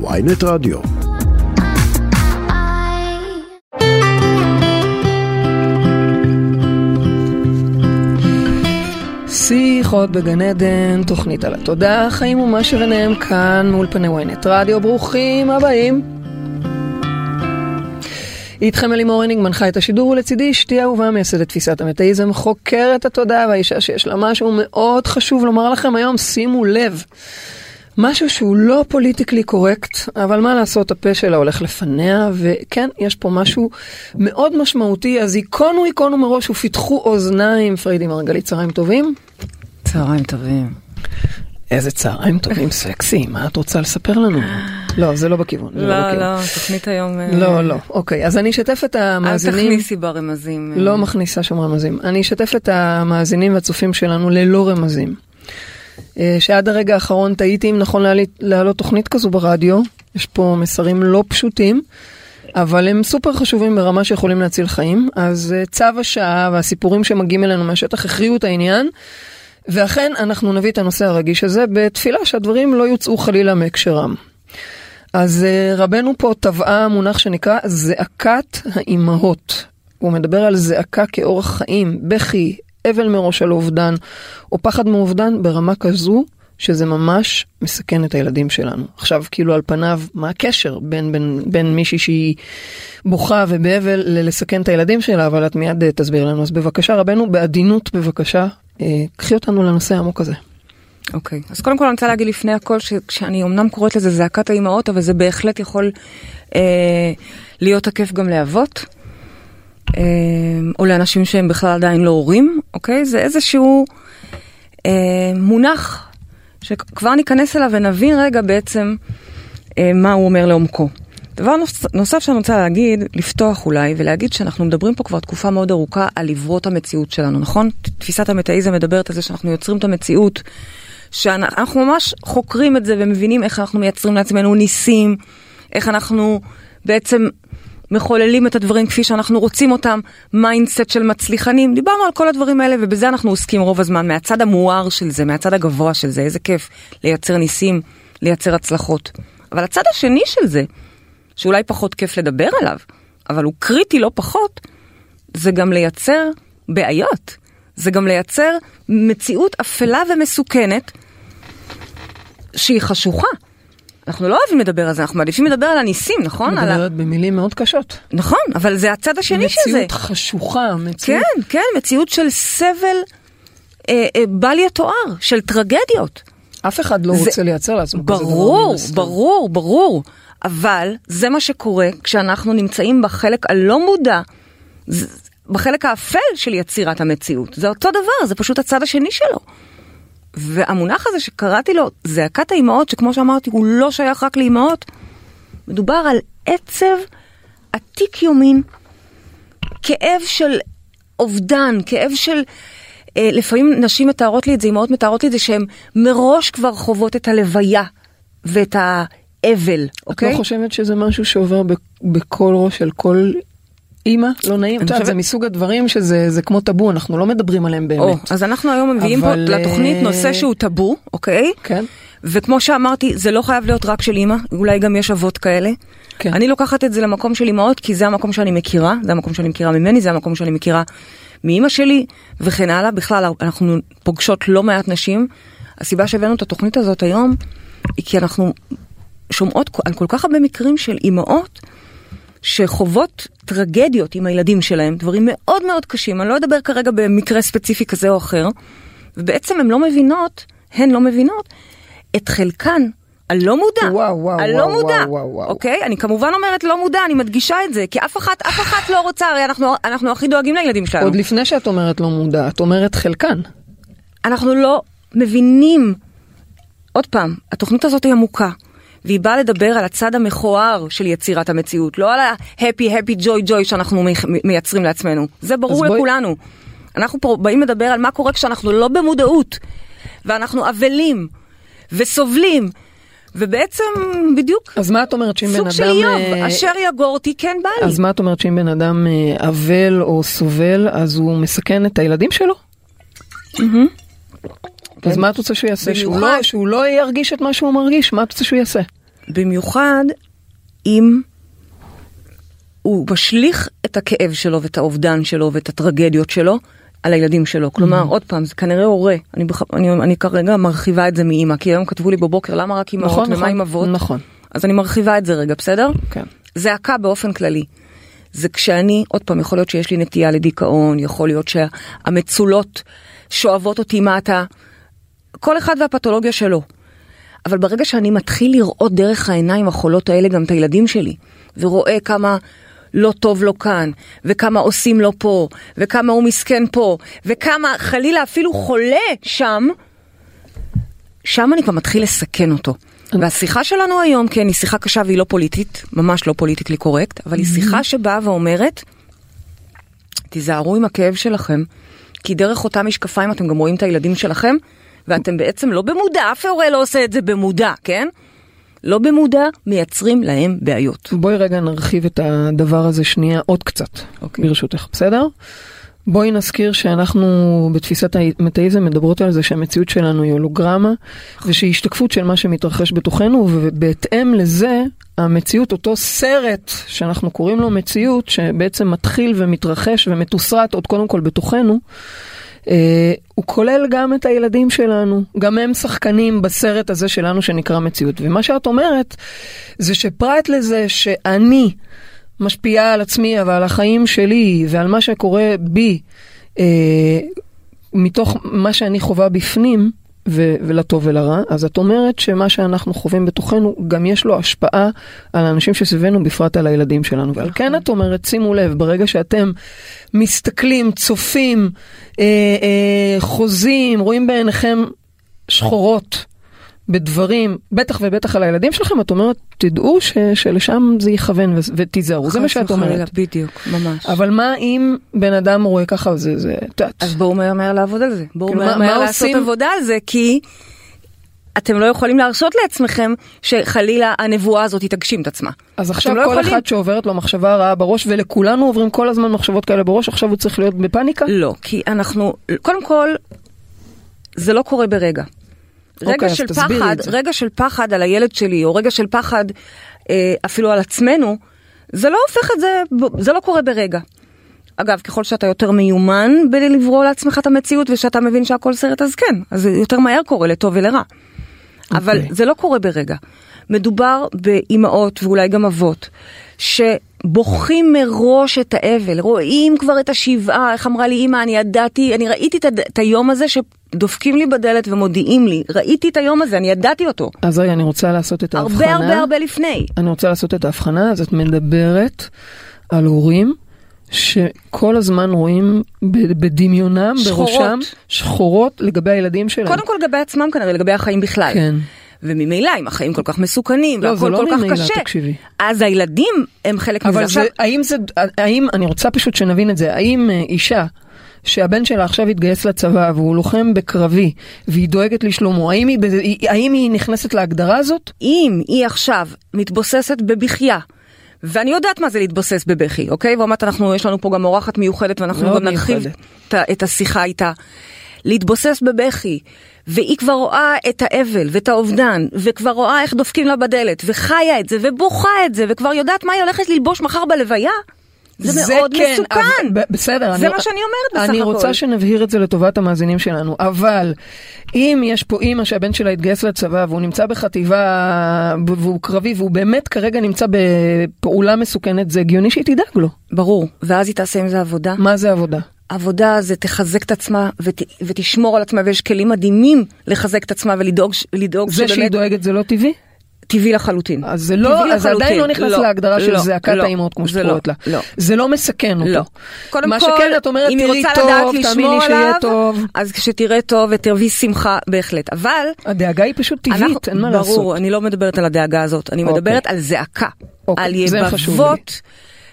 ויינט רדיו. שיחות בגן עדן, תוכנית על התודעה, חיים ומה שביניהם כאן מאולפני ynet רדיו, ברוכים הבאים. איתכם אלימור הניג מנחה את השידור ולצידי אשתי אהובה מייסדת תפיסת המטאיזם, חוקרת התודעה והאישה שיש לה משהו מאוד חשוב לומר לכם היום, שימו לב. משהו שהוא לא politically correct, אבל מה לעשות, הפה שלה הולך לפניה, וכן, יש פה משהו מאוד משמעותי, אז היכונו היכונו מראש ופיתחו אוזניים. פריידי מרגלית, צהריים טובים. צהריים טובים. איזה צהריים טובים סקסי, מה את רוצה לספר לנו? לא, זה לא בכיוון. לא, בכיוון. לא, תוכנית היום... אה, לא, לא, אוקיי, אז אני אשתף את אל המאזינים. תכניסי ברמזים. אה. לא מכניסה שום רמזים. אני אשתף את המאזינים והצופים שלנו ללא רמזים. אה, שעד הרגע האחרון תהיתי אם נכון להעלות תוכנית כזו ברדיו. יש פה מסרים לא פשוטים, אבל הם סופר חשובים ברמה שיכולים להציל חיים. אז אה, צו השעה והסיפורים שמגיעים אלינו מהשטח הכריעו את העניין. ואכן אנחנו נביא את הנושא הרגיש הזה בתפילה שהדברים לא יוצאו חלילה מהקשרם. אז אה, רבנו פה טבעה מונח שנקרא זעקת האימהות. הוא מדבר על זעקה כאורח חיים, בכי, אבל מראש על אובדן, או פחד מאובדן ברמה כזו שזה ממש מסכן את הילדים שלנו. עכשיו, כאילו על פניו, מה הקשר בין, בין, בין מישהי שהיא בוכה ובאבל ללסכן את הילדים שלה, אבל את מיד אה, תסביר לנו. אז בבקשה, רבנו, בעדינות בבקשה, אה, קחי אותנו לנושא העמוק הזה. אוקיי. אז קודם כל אני רוצה להגיד לפני הכל, שאני אמנם קוראת לזה זעקת האימהות, אבל זה בהחלט יכול אה, להיות תקף גם לאבות, או לאנשים שהם בכלל עדיין לא הורים, אוקיי? זה איזשהו אה, מונח שכבר ניכנס אליו ונבין רגע בעצם אה, מה הוא אומר לעומקו. דבר נוס, נוסף שאני רוצה להגיד, לפתוח אולי, ולהגיד שאנחנו מדברים פה כבר תקופה מאוד ארוכה על עברות המציאות שלנו, נכון? תפיסת המטאיזם מדברת על זה שאנחנו יוצרים את המציאות, שאנחנו ממש חוקרים את זה ומבינים איך אנחנו מייצרים לעצמנו ניסים, איך אנחנו בעצם מחוללים את הדברים כפי שאנחנו רוצים אותם, mindset של מצליחנים, דיברנו על כל הדברים האלה ובזה אנחנו עוסקים רוב הזמן, מהצד המואר של זה, מהצד הגבוה של זה, איזה כיף לייצר ניסים, לייצר הצלחות. אבל הצד השני של זה, שאולי פחות כיף לדבר עליו, אבל הוא קריטי לא פחות, זה גם לייצר בעיות. זה גם לייצר מציאות אפלה ומסוכנת שהיא חשוכה. אנחנו לא אוהבים לדבר על זה, אנחנו מעדיפים לדבר על הניסים, נכון? על ה... במילים מאוד קשות. נכון, אבל זה הצד השני של זה. מציאות חשוכה, מציאות... כן, כן, מציאות של סבל אה, אה, בל יתואר, של טרגדיות. אף אחד לא זה- רוצה לייצר לעצמו כזה דבר. ברור. ברור, ברור. אבל זה מה שקורה כשאנחנו נמצאים בחלק הלא מודע, בחלק האפל של יצירת המציאות. זה אותו דבר, זה פשוט הצד השני שלו. והמונח הזה שקראתי לו זעקת האימהות, שכמו שאמרתי, הוא לא שייך רק לאימהות, מדובר על עצב עתיק יומין, כאב של אובדן, כאב של... אה, לפעמים נשים מתארות לי את זה, אימהות מתארות לי את זה שהן מראש כבר חוות את הלוויה ואת האבל, את אוקיי? לא חושבת שזה משהו שעובר בכל ראש של כל אימא? לא נעים? את יודעת, זה מסוג הדברים שזה זה כמו טאבו, אנחנו לא מדברים עליהם או, באמת. אז אנחנו היום מביאים פה לתוכנית אה, נושא שהוא טאבו, אוקיי? כן? וכמו שאמרתי, זה לא חייב להיות רק של אימא, אולי גם יש אבות כאלה. כן. אני לוקחת את זה למקום של אימהות, כי זה המקום שאני מכירה, זה המקום שאני מכירה ממני, זה המקום שאני מכירה מאימא שלי, וכן הלאה. בכלל, אנחנו פוגשות לא מעט נשים. הסיבה שהבאנו את התוכנית הזאת היום, היא כי אנחנו שומעות על כל כך הרבה מקרים של אימהות שחוות טרגדיות עם הילדים שלהם, דברים מאוד מאוד קשים, אני לא אדבר כרגע במקרה ספציפי כזה או אחר, ובעצם הן לא מבינות, הן לא מבינות, את חלקן הלא מודע, וואו, וואו, הלא וואו, מודע, וואו, וואו, וואו. אוקיי? אני כמובן אומרת לא מודע, אני מדגישה את זה, כי אף אחת, אף אחת לא רוצה, הרי אנחנו, אנחנו הכי דואגים לילדים שלנו. עוד לפני שאת אומרת לא מודע, את אומרת חלקן. אנחנו לא מבינים. עוד פעם, התוכנית הזאת היא עמוקה, והיא באה לדבר על הצד המכוער של יצירת המציאות, לא על ה-happy happy joy joy שאנחנו מייצרים לעצמנו. זה ברור אז בואי- לכולנו. אנחנו פה באים לדבר על מה קורה כשאנחנו לא במודעות, ואנחנו אבלים, וסובלים, ובעצם בדיוק אז מה את אומרת שאם בן סוג אדם... של איוב, אה, אשר יגורתי כן בא לי. אז מה את אומרת שאם בן אדם אה, אבל או סובל, אז הוא מסכן את הילדים שלו? אז מה את רוצה שהוא יעשה? שהוא במיוחד. לא, שהוא לא ירגיש את מה שהוא מרגיש? מה את רוצה שהוא יעשה? במיוחד אם הוא משליך את הכאב שלו ואת האובדן שלו ואת הטרגדיות שלו על הילדים שלו. כלומר, Mm-hmm. עוד פעם, זה כנראה הורה. אני, בח... אני, אני כרגע מרחיבה את זה מאימא, כי היום כתבו לי בבוקר למה רק אימהות נכון, ומה נכון, עם אבות. נכון. אז אני מרחיבה את זה רגע, בסדר? כן. זעקה באופן כללי. זה כשאני, עוד פעם, יכול להיות שיש לי נטייה לדיכאון, יכול להיות שהמצולות שואבות אותי מטה, כל אחד והפתולוגיה שלו. אבל ברגע שאני מתחיל לראות דרך העיניים החולות האלה גם את הילדים שלי, ורואה כמה לא טוב לו כאן, וכמה עושים לו פה, וכמה הוא מסכן פה, וכמה חלילה אפילו חולה שם, שם אני כבר מתחיל לסכן אותו. והשיחה שלנו היום, כן, היא שיחה קשה והיא לא פוליטית, ממש לא פוליטיקלי קורקט, אבל היא שיחה שבאה ואומרת, תיזהרו עם הכאב שלכם, כי דרך אותם משקפיים אתם גם רואים את הילדים שלכם, ואתם בעצם לא במודע, אף הורה לא עושה את זה במודע, כן? לא במודע, מייצרים להם בעיות. בואי רגע נרחיב את הדבר הזה שנייה עוד קצת, אוקיי. ברשותך, בסדר? בואי נזכיר שאנחנו בתפיסת המטאיזם מדברות על זה שהמציאות שלנו היא הולוגרמה, ושהיא השתקפות של מה שמתרחש בתוכנו, ובהתאם לזה, המציאות, אותו סרט שאנחנו קוראים לו מציאות, שבעצם מתחיל ומתרחש ומתוסרט עוד קודם כל בתוכנו, הוא כולל גם את הילדים שלנו, גם הם שחקנים בסרט הזה שלנו שנקרא מציאות. ומה שאת אומרת, זה שפרט לזה שאני משפיעה על עצמי ועל החיים שלי ועל מה שקורה בי, אה, מתוך מה שאני חווה בפנים, ו- ולטוב ולרע, אז את אומרת שמה שאנחנו חווים בתוכנו, גם יש לו השפעה על האנשים שסביבנו, בפרט על הילדים שלנו. ועל כן את אומרת, שימו לב, ברגע שאתם מסתכלים, צופים, אה, אה, חוזים, רואים בעיניכם שחורות בדברים, בטח ובטח על הילדים שלכם, את אומרת, תדעו ש- שלשם זה יכוון ו- ותיזהרו, זה מה חס שאת וחלילה, אומרת. בדיוק, ממש. אבל מה אם בן אדם רואה ככה, זה, זה, את יודעת. אז בואו מהר מהר לעבוד על זה. בואו כאילו, מהר מה- מהר מה לעשות עושים? עבודה על זה, כי אתם לא יכולים להרשות לעצמכם שחלילה הנבואה הזאת תגשים את עצמה. אז עכשיו לא כל יכולים- אחד שעוברת לו מחשבה רעה בראש, ולכולנו עוברים כל הזמן מחשבות כאלה בראש, עכשיו הוא צריך להיות בפאניקה? לא, כי אנחנו, קודם כל, זה לא קורה ברגע. רגע אוקיי, אז של תסבירי פחד. רגע של פחד על הילד שלי, או רגע של פחד אה, אפילו על עצמנו, זה לא הופך את זה, זה לא קורה ברגע. אגב, ככל שאתה יותר מיומן בלברוא לעצמך את המציאות ושאתה מבין שהכל סרט, אז כן, אז זה יותר מהר קורה לטוב ולרע. אבל אוקיי. זה לא קורה ברגע. מדובר באימהות ואולי גם אבות, שבוכים מראש את האבל, רואים כבר את השבעה, איך אמרה לי אימא, אני ידעתי, אני ראיתי את, את היום הזה שדופקים לי בדלת ומודיעים לי, ראיתי את היום הזה, אני ידעתי אותו. אז רגע, אני רוצה לעשות את ההבחנה. הרבה הרבה הרבה לפני. אני רוצה לעשות את ההבחנה, אז את מדברת על הורים שכל הזמן רואים בדמיונם, שחורות. בראשם, שחורות לגבי הילדים שלהם. קודם כל לגבי עצמם כנראה, לגבי החיים בכלל. כן. וממילא, אם החיים כל כך מסוכנים, לא, והכל לא כל כך ממילא, קשה, תקשיבי. אז הילדים הם חלק מזה. אבל עכשיו, זה, האם זה, האם, אני רוצה פשוט שנבין את זה, האם אה, אישה שהבן שלה עכשיו התגייס לצבא והוא לוחם בקרבי והיא דואגת לשלומו, האם היא- האם היא נכנסת להגדרה הזאת? אם היא עכשיו מתבוססת בבכייה, ואני יודעת מה זה להתבוסס בבכי, אוקיי? ואומרת, אנחנו, יש לנו פה גם אורחת מיוחדת ואנחנו גם נרחיב. את, את השיחה איתה. להתבוסס בבכי, והיא כבר רואה את האבל ואת האובדן, וכבר רואה איך דופקים לה בדלת, וחיה את זה, ובוכה את זה, וכבר יודעת מה היא הולכת ללבוש מחר בלוויה, זה, מאוד כן, מסוכן. אבל- בסדר. זה אני, מה שאני אומרת בסך אני הכל. רוצה שנבהיר את זה לטובת המאזינים שלנו, אבל אם יש פה אימא שהבן שלה התגייס לצבא והוא נמצא בחטיבה והוא קרבי והוא באמת כרגע נמצא בפעולה מסוכנת, זה הגיוני שהיא תדאג לו. ברור, ואז היא תעשה עם זה עבודה. מה זה עבודה? עבודה זה תחזק את עצמה ות, ותשמור על עצמה, ויש כלים מדהימים לחזק את עצמה ולדאוג לדאוג זה שהיא שבאמת דואגת זה לא טבעי? טבעי לחלוטין. אז זה לא, טבעי אז זה עדיין לחלוטין. לא נכנס לא, להגדרה של לא, זעקת לא, האימהות כמו לא, קוראת לה. לא. זה לא מסכן אותו. לא. קודם מה כל, שכן את אומרת, אם היא תראי רוצה טוב, לדעת לשמור לי שיהיה עליו, טוב. אז כשתראה טוב ותרווי שמחה, בהחלט. אבל... הדאגה היא פשוט טבעית, אנחנו- אין מה ברור, לעשות. אני לא מדברת על הדאגה הזאת, אני אוקיי. מדברת על זעקה. אוקיי, על יבבות.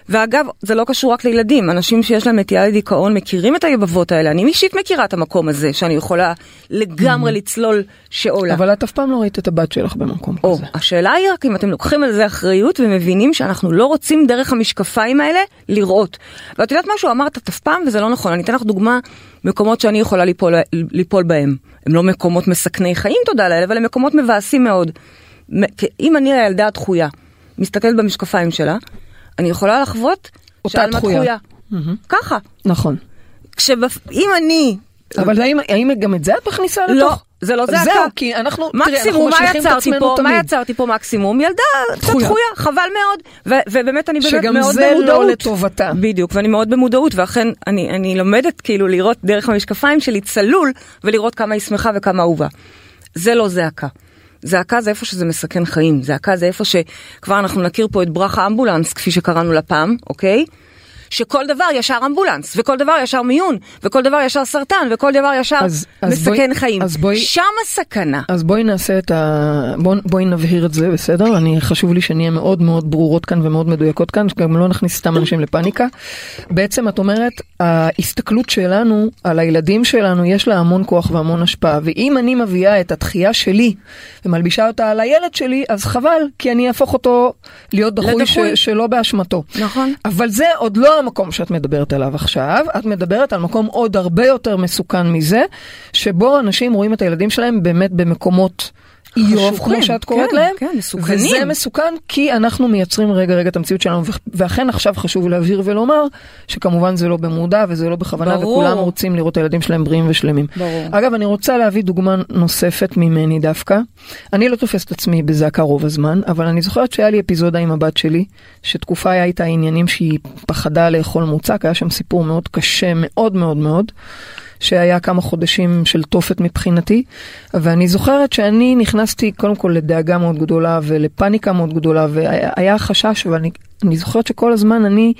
ואגב, זה לא קשור רק לילדים, אנשים שיש להם נטייה לדיכאון מכירים את היבבות האלה. אני אישית מכירה את המקום הזה, שאני יכולה לגמרי לצלול שעולה. Mm. אבל את אף פעם לא ראית את הבת שלך במקום או, כזה. השאלה היא רק אם אתם לוקחים על זה אחריות ומבינים שאנחנו לא רוצים דרך המשקפיים האלה לראות. ואת יודעת משהו, אמרת אף פעם וזה לא נכון, אני אתן לך דוגמה, מקומות שאני יכולה ליפול, ליפול בהם. הם לא מקומות מסכני חיים, תודה לאל, אבל הם מקומות מבאסים מאוד. אם אני הילדה הדחויה, מסתכלת במשקפיים שלה, אני יכולה לחוות שעלמה דחויה. דחויה. ככה. נכון. כשאם אני... אבל האם, האם גם את זה את מכניסה לתוך? לא, זה לא זעקה. זהו, כי אנחנו, תראי, אנחנו מקסימום, מה יצרתי עצמנו פה? תמיד. מה יצרתי פה מקסימום? ילדה קצת דחויה. חבל מאוד. ו- ובאמת אני באמת שגם מאוד זה במודעות. לא לטובתה. בדיוק, ואני מאוד במודעות, ואכן אני, אני לומדת כאילו לראות דרך המשקפיים שלי צלול, ולראות כמה היא שמחה וכמה אהובה. זה לא זעקה. זעקה זה איפה שזה מסכן חיים, זעקה זה איפה שכבר אנחנו נכיר פה את ברכה אמבולנס, כפי שקראנו לה פעם, אוקיי? שכל דבר ישר אמבולנס, וכל דבר ישר מיון, וכל דבר ישר סרטן, וכל דבר ישר אז- אז מסכן בואי- חיים. אז בואי- שם הסכנה. אז בואי נעשה את ה... בוא, בואי נבהיר את זה, בסדר? אני, חשוב לי שנהיה מאוד מאוד ברורות כאן ומאוד מדויקות כאן, שגם לא נכניס סתם אנשים לפאניקה. בעצם את אומרת, ההסתכלות שלנו על הילדים שלנו, יש לה המון כוח והמון השפעה, ואם אני מביאה את התחייה שלי ומלבישה אותה על הילד שלי, אז חבל, כי אני אהפוך אותו להיות דחוי ש, לדחוי. שלא באשמתו. נכון. אבל זה עוד לא המקום שאת מדברת עליו עכשיו, את מדברת על מקום עוד הרבה יותר מסוכן מזה, שבו אנשים רואים את הילדים שלהם באמת במקומות איוב, כמו שאת קוראת כן, להם, כן, מסוכנים. וזה מסוכן כי אנחנו מייצרים רגע רגע את המציאות שלנו, ואכן עכשיו חשוב להבהיר ולומר, שכמובן זה לא במודע וזה לא בכוונה, ברור. וכולם רוצים לראות את הילדים שלהם בריאים ושלמים. ברור. אגב, אני רוצה להביא דוגמה נוספת ממני דווקא. אני לא תופסת עצמי בזעקה רוב הזמן, אבל אני זוכרת שהיה לי אפיזודה עם הבת שלי, שתקופה היה איתה עניינים שהיא פחדה לאכול מוצק, היה שם סיפור מאוד קשה, מאוד מאוד מאוד. שהיה כמה חודשים של תופת מבחינתי, ואני זוכרת שאני נכנסתי קודם כל לדאגה מאוד גדולה ולפאניקה מאוד גדולה, והיה חשש, ואני אני זוכרת שכל הזמן אני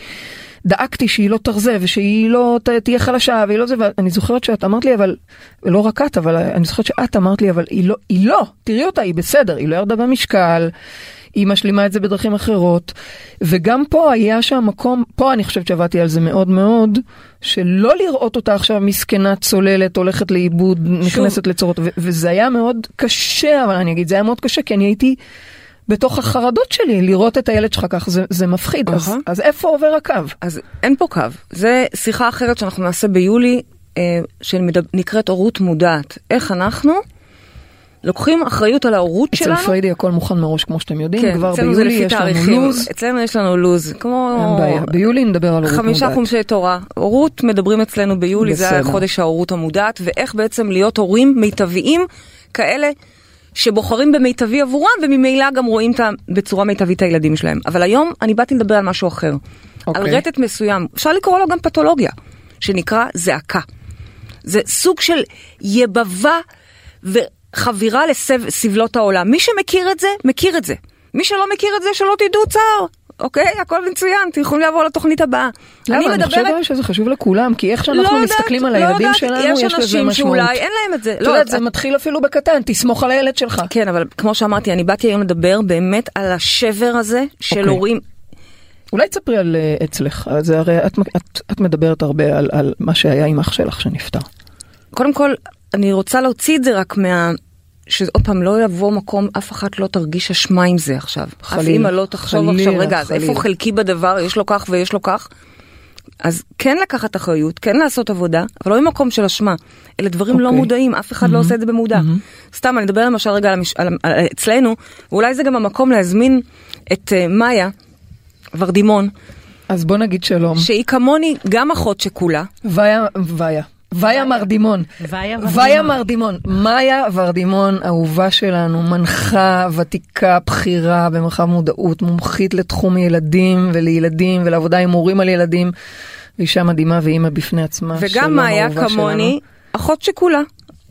דאגתי שהיא לא תרזה ושהיא לא תהיה חלשה והיא לא זה, ואני זוכרת שאת אמרת לי, אבל, לא רק את, אבל אני זוכרת שאת אמרת לי, אבל היא לא, היא לא, תראי אותה, היא בסדר, היא לא ירדה במשקל. היא משלימה את זה בדרכים אחרות, וגם פה היה שם מקום, פה אני חושבת שעבדתי על זה מאוד מאוד, שלא לראות אותה עכשיו מסכנה צוללת, הולכת לאיבוד, נכנסת לצורות, ו- וזה היה מאוד קשה, אבל אני אגיד, זה היה מאוד קשה, כי אני הייתי בתוך החרדות שלי, לראות את הילד שלך כך, זה, זה מפחיד, אז, אהה. אז איפה עובר הקו? אז אין פה קו. זה שיחה אחרת שאנחנו נעשה ביולי, אה, שנקראת הורות מודעת. איך אנחנו לוקחים אחריות על ההורות אצל שלנו. פריידי הכל מוכן מראש, כמו שאתם יודעים, כן, כבר זה ביולי יש לנו תאריכים. לו"ז, אצלנו יש לנו לו"ז, כמו... אין בעיה, ביולי נדבר על הורות חמישה מודעת. חומשי תורה. הורות מדברים אצלנו ביולי, זה בסדר. החודש ההורות המודעת, ואיך בעצם להיות הורים מיטביים כאלה שבוחרים במיטבי עבורם, וממילא גם רואים בצורה מיטבית את הילדים שלהם. אבל היום אני באתי לדבר על משהו אחר. אוקיי. על רטט מסוים, אפשר לקרוא לו גם פתולוגיה, שנקרא זעקה. זה סוג של יבבה וחבירה לסבלות העולם. מי שמכיר את זה, מכיר את זה. מי שלא מכיר את זה, שלא תדעו צער. אוקיי? הכל מצוין, אתם יכולים לעבור לתוכנית הבאה. למה? אני חושבת שזה חשוב לכולם, כי איך שאנחנו לא יודעת, מסתכלים על לא הילדים יודעת, שלנו, יש לזה אנשים משמעות. שאולי אין להם את זה. לא, יודעת, זה את- מתחיל אפילו בקטן, תסמוך על הילד שלך. כן, אבל כמו שאמרתי, אני באתי היום לדבר באמת על השבר הזה של אוקיי. הורים. אולי תספרי על אה, אצלך, אז הרי את, את, את מדברת הרבה על, על מה שהיה עם אח שלך שנפטר. קודם כל, אני רוצה להוציא את זה רק מה... שעוד פעם לא יבוא מקום, אף אחת לא תרגיש אשמה עם זה עכשיו. אף חלילה, אימא לא תחשוב חלילה, עכשיו, רגע, אז איפה חלילה." חלקי בדבר, יש לו כך ויש לו כך. אז כן לקחת אחריות, כן לעשות עבודה, אבל לא ממקום של אשמה. אלה דברים לא אוקיי. מודעים, אף אחד לא עושה את זה במודע. סתם, אני אדבר למשל רגע על, המש... על... על... אצלנו, ואולי זה גם המקום להזמין את uh, מאיה ורדימון, אז בוא נגיד שלום. שהיא כמוני גם אחות שכולה. ויה, ויה. ויה מרדימון. ויה מרדימון. מאיה ורדימון, אהובה שלנו, מנחה, ותיקה, בכירה במרחב מודעות, מומחית לתחום ילדים ולילדים ולעבודה עם הורים על ילדים. אישה מדהימה ואימא בפני עצמה. וגם מאיה כמוני. אחות שכולה.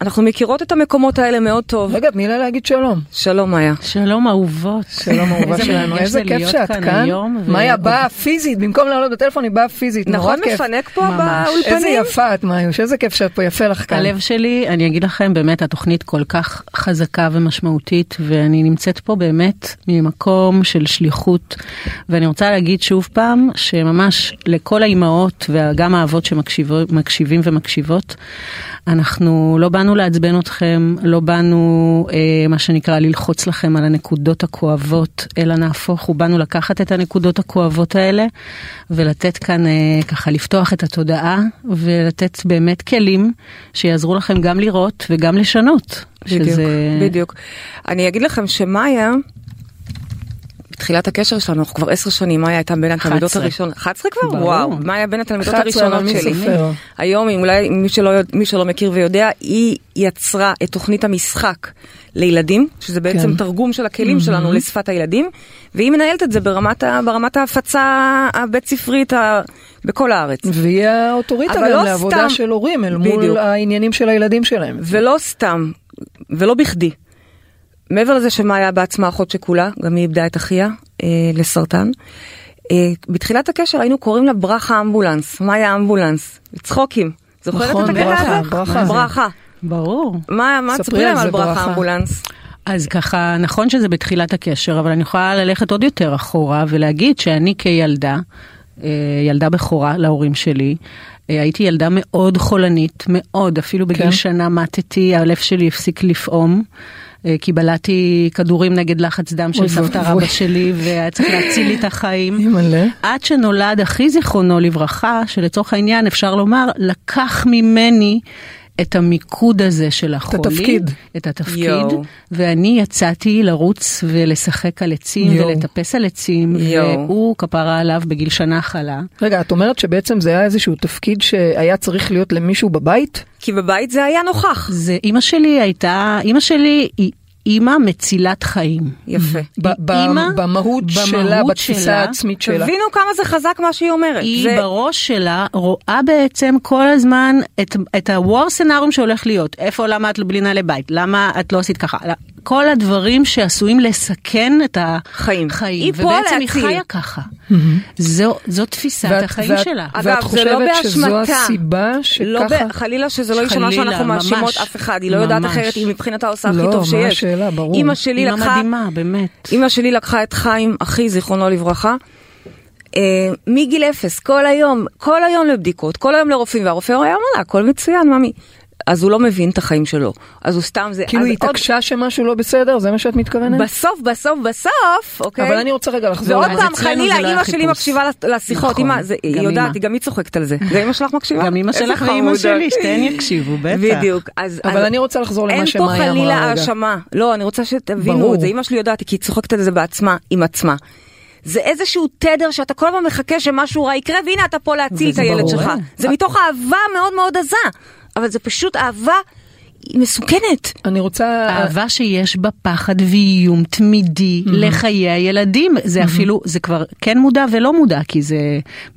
אנחנו מכירות את המקומות האלה מאוד טוב. רגע, תני לה להגיד שלום. שלום מאיה. שלום אהובות. שלום אהובה שלנו, איזה זה כיף שאת כאן מאיה באה פיזית, במקום לעלות בטלפון היא באה פיזית, נכון. מפנק פה. באולפנים? איזה יפה את מאיוש, איזה כיף שאת פה, יפה לך כאן. הלב שלי, אני אגיד לכם, באמת התוכנית כל כך חזקה ומשמעותית, ואני נמצאת פה באמת ממקום של שליחות, ואני רוצה להגיד שוב פעם, שממש לכל האימהות וגם האבות שמקשיבים ומקשיבות, אנחנו לא באנו לעצבן אתכם, לא באנו, אה, מה שנקרא, ללחוץ לכם על הנקודות הכואבות, אלא נהפוך, הוא באנו לקחת את הנקודות הכואבות האלה, ולתת כאן, אה, ככה, לפתוח את התודעה, ולתת באמת כלים שיעזרו לכם גם לראות וגם לשנות. בדיוק, שזה... בדיוק. אני אגיד לכם שמאיה, בתחילת הקשר שלנו, אנחנו כבר עשר שנים, מאיה הייתה בין התלמידות 11. הראשונות, 11 כבר? ברור. וואו, מאיה בין התלמידות 11, אבל הראשונות שלי. סופר? היום, אם אולי מי שלא, מי שלא מכיר ויודע, היא יצרה את תוכנית המשחק לילדים, שזה בעצם כן. תרגום של הכלים שלנו לשפת הילדים, והיא מנהלת את זה ברמת, ברמת ההפצה הבית ספרית ה- בכל הארץ. והיא האוטוריטה גם לא לעבודה סתם. של הורים אל מול בדיוק. העניינים של הילדים שלהם. ולא סתם, ולא בכדי. מעבר לזה שמאיה בעצמה אחות שכולה, גם היא איבדה את אחיה אה, לסרטן. אה, בתחילת הקשר היינו קוראים לה ברכה אמבולנס, מאיה אמבולנס, צחוקים. זוכרת נכון, את הקטע הזה? ברכה. ברכה. ברור. מה, מה ספרי תספרי להם על ברכה ברכה. אמבולנס? אז ככה, נכון שזה בתחילת הקשר, אבל אני יכולה ללכת עוד יותר אחורה ולהגיד שאני כילדה, אה, ילדה בכורה להורים שלי, אה, הייתי ילדה מאוד חולנית, מאוד, אפילו בגיל כן. שנה מתתי, הלב שלי הפסיק לפעום. אה, כי בלעתי כדורים נגד לחץ דם של סבתא. רבא שלי והיה צריך להציל לי את החיים. עד שנולד אחי זיכרונו לברכה, שלצורך העניין אפשר לומר, לקח ממני את המיקוד הזה של החולים. התפקיד. את התפקיד. יואו. ואני יצאתי לרוץ ולשחק על עצים יואו. ולטפס על עצים, יואו. והוא כפרה עליו בגיל שנה חלה. רגע, את אומרת שבעצם זה היה איזשהו תפקיד שהיה צריך להיות למישהו בבית? כי בבית זה היה נוכח. זה אימא שלי הייתה, אימא שלי היא אימא מצילת חיים. יפה. אימא, במהות שלה, בתפיסה העצמית שלה. תבינו כמה זה חזק מה שהיא אומרת. היא זה- בראש שלה רואה בעצם כל הזמן את, את ה-war scenario שהולך להיות. איפה, למה את בלי נעלי בית? למה את לא עשית ככה? כל הדברים שעשויים לסכן את חיים. החיים. היא פה ובעצם היא. חיה ככה. זו, זו תפיסת ואת- החיים ואת- שלה. אגב, ואת זה לא חושבת שזו. הסיבה לא שככה... ב... חלילה שזה לא יישמע שאנחנו מאשימות. אף אחד, היא לא יודעת. אחרת, היא מבחינתה עושה הכי לא, טוב מה שיש. השאלה? ברור. אימא שלי אימא לקחה, מדהימה, באמת. אימא שלי לקחה את חיים, אחי, זיכרונו לברכה, אה, מגיל אפס, כל היום, כל היום לבדיקות, כל היום לרופאים, והרופא היה אומר לה, הכל מצוין, ממי. אז הוא לא מבין את החיים שלו, אז הוא סתם זה, כאילו היא עוד- התעקשה שמשהו לא בסדר? זה מה שאת מתכוונת? בסוף, בסוף, בסוף, אוקיי? אבל אני רוצה רגע לחזור. ועוד פעם, חלילה, זה לא אימא שלי. מקשיבה לשיחות, נכון, אימא, זה- היא יודעת, אימא. היא גם היא צוחקת על זה. גם אימא שלך מקשיבה? גם אימא שלך ואימא. שלי, שתיהן יקשיבו, בטח. בדיוק. אז, אבל אז אני רוצה לחזור למה אין פה שמאיה אמרה חלילה רגע. האשמה. לא, אני רוצה שתבינו. את זה. אמא שלי יודעת, כי היא צוחקת על זה בעצמה, עם עצמה. זה איזשהו תדר שאתה כל הזמן מחכה שמשהו רע יקרה, והנה אתה פה להציל את הילד ברור. שלך. זה מתוך אהבה מאוד מאוד עזה, אבל זה פשוט אהבה היא מסוכנת. אני רוצה... אהבה שיש בה פחד ואיום תמידי לחיי הילדים. זה אפילו, זה כבר כן מודע ולא מודע, כי זה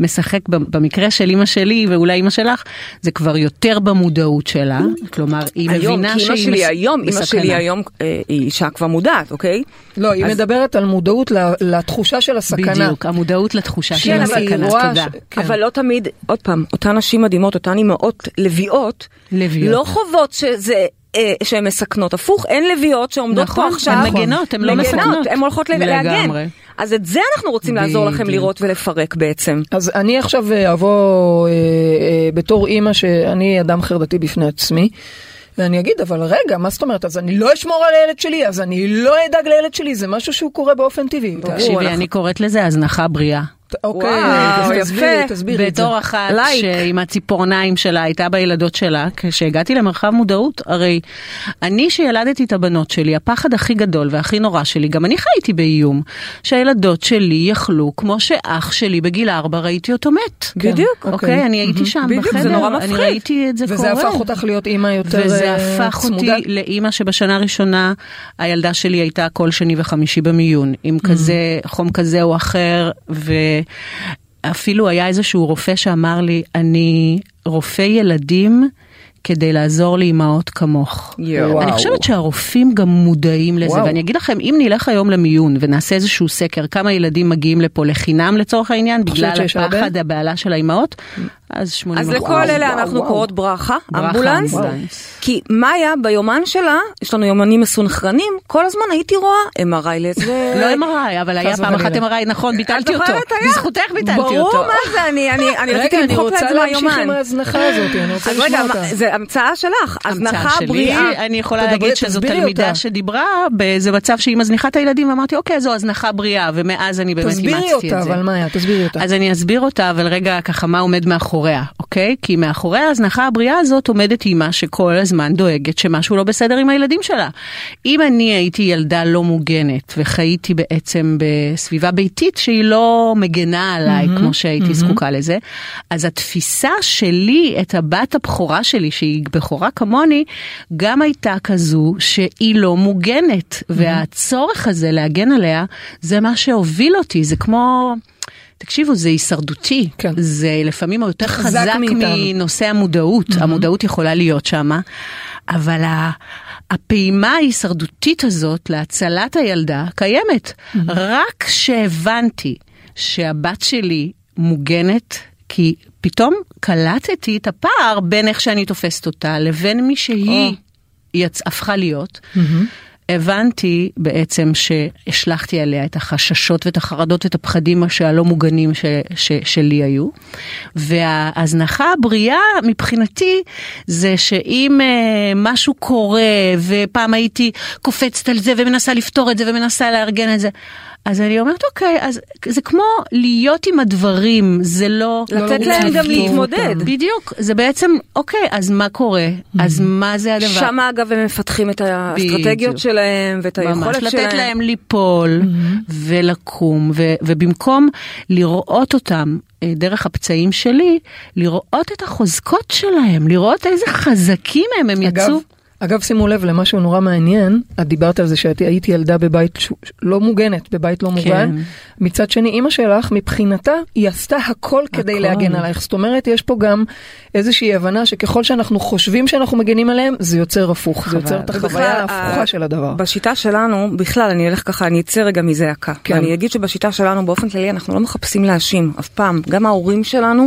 משחק במקרה של אימא שלי ואולי אימא שלך, זה כבר יותר במודעות שלה. כלומר, היא היום, מבינה כי שהיא אימא שלי מס- היום, אימא בסכנה. שלי היום אה, היא אישה כבר מודעת, אוקיי? לא, היא אז- מדברת על מודעות ל- לתחושה של הסכנה. בדיוק, המודעות לתחושה של כן, אבל הסכנה, היא רואה תודה. ש- כן. אבל לא תמיד, עוד פעם, אותן נשים מדהימות, אותן אימהות לביאות, לביאות. לא חוות שזה... אה, שהן מסכנות, הפוך, אין לביאות שעומדות נכון, פה עכשיו, הן מגנות, הן לא מסכנות. הן הולכות ל- להגן. לגמרי. אז את זה אנחנו רוצים לעזור לכם. לראות ולפרק בעצם. אז אני עכשיו אה, אבוא אה, אה, בתור אימא שאני אדם חרדתי בפני עצמי. ואני אגיד, אבל רגע, מה זאת אומרת? אז אני לא אשמור על הילד שלי, אז אני לא אדאג לילד שלי, זה משהו שהוא קורה באופן טבעי. תקשיבי, אנחנו- אני קוראת לזה הזנחה בריאה. אוקיי, אז תסבירי. תסבירי את זה. בתור אחת לייק. שעם הציפורניים שלה הייתה בילדות שלה, כשהגעתי למרחב מודעות, הרי אני שילדתי את הבנות שלי, הפחד הכי גדול והכי נורא שלי, גם אני חייתי באיום, שהילדות שלי יכלו, כמו שאח שלי בגיל ארבע ראיתי אותו מת. בדיוק. אוקיי. אוקיי, אני הייתי שם בדיוק, זה בחדר, נורא אני מפחיד. ראיתי את זה וזה קורה. הפך אותך להיות אימא יותר וזה אה, הפך אותי צמודה? לאימא שבשנה הראשונה הילדה שלי הייתה כל שני וחמישי במיון, עם כזה חום כזה או אחר, ואפילו היה איזשהו רופא שאמר לי, אני רופא ילדים. כדי לעזור לאימהות כמוך. יואו. אני חושבת שהרופאים גם מודעים לזה, וואו. ואני אגיד לכם, אם נלך היום למיון ונעשה איזשהו סקר, כמה ילדים מגיעים לפה לחינם לצורך העניין, בגלל? הפחד, הבהלה של האימהות, אז 80 אז אחוז. לכל אלה אנחנו וואו. קוראות ברכה, ברכה, אמבולנס, אמבולנס. כי מאיה ביומן שלה, יש לנו יומנים מסונכרנים, כל הזמן הייתי רואה MRI לזה. לא MRI, אבל היה פעם אחת. MRI, נכון, ביטלתי את אותו. בזכותך ביטלתי אותו. ברור, מה זה, אני אני- אני רציתי רגע, אני למחוק לה את רוצה זה להמשיך עם מהיומן. ההזנחה הזאת, אני רוצה אז לשמוע רגע, אותה. זה המצאה שלך, הזנחה בריאה. אני יכולה להגיד שזו תלמידה. שדיברה באיזה מצב שהיא מזניחה את הילדים, ואמרתי, אוקיי, זו הזנחה בריאה, ומאז אני באמת אימצתי את זה. תסבירי אותה, אבל מאיה, תסבירי אותה. אז אני אסביר אותה, אבל רגע ככה מה עומד מאחוריה, אוקיי? כי מאחורי ההזנחה הבריאה הזאת עומדת אימא שכל הזמן דואגת שמשהו לא בסדר עם הילדים שלה. אם אני הייתי ילדה לא מוגנת וחייתי בעצם בסביבה ביתית שהיא לא מגנה עליי מהמם, כמו שהייתי מהמם. זקוקה לזה, אז התפיסה שלי את הבת הבכורה שלי, שהיא בכורה כמוני, גם הייתה כזו שהיא לא מוגנת, והצורך הזה להגן עליה, זה מה שהוביל אותי, זה כמו... תקשיבו, זה הישרדותי, כן. זה לפעמים יותר חזק חזק. מנושא המודעות, המודעות יכולה להיות שמה, אבל הפעימה ההישרדותית הזאת להצלת הילדה קיימת. רק כשהבנתי שהבת שלי מוגנת, כי פתאום קלטתי את הפער בין איך שאני תופסת אותה לבין מי שהיא או. יצ... הפכה להיות. מהמם. הבנתי בעצם שהשלכתי עליה את החששות ואת החרדות ואת הפחדים שהלא מוגנים ש, ש, שלי היו. וההזנחה הבריאה מבחינתי זה שאם אה, משהו קורה ופעם הייתי קופצת על זה ומנסה לפתור את זה ומנסה לארגן את זה. אז אני אומרת אוקיי אז זה כמו להיות עם הדברים זה לא לתת לרוץ להם גם להתמודד. בדיוק זה בעצם אוקיי אז מה קורה אז מה זה הדבר שם אגב הם מפתחים את האסטרטגיות. שלהם ואת ממש היכולת שלהם. לתת להם ליפול ולקום ו- ובמקום לראות אותם אה, דרך הפצעים שלי לראות את החוזקות שלהם לראות איזה חזקים הם הם אגב, יצאו. אגב, שימו לב למשהו נורא מעניין, את דיברת על זה שהייתי ילדה בבית ש... לא מוגנת, בבית לא מוגן. מצד שני, אימא שלך, מבחינתה, היא עשתה הכל כדי להגן עלייך. זאת אומרת, יש פה גם איזושהי הבנה שככל שאנחנו חושבים שאנחנו מגנים עליהם, זה יוצר הפוך, זה יוצר את החוויה ה- ההפוכה של הדבר. בשיטה שלנו, בכלל, אני אלך ככה, אני אצא רגע מזעקה. כן. כן. ואני אגיד שבשיטה שלנו, באופן כללי, אנחנו לא מחפשים להאשים, אף פעם. גם ההורים שלנו,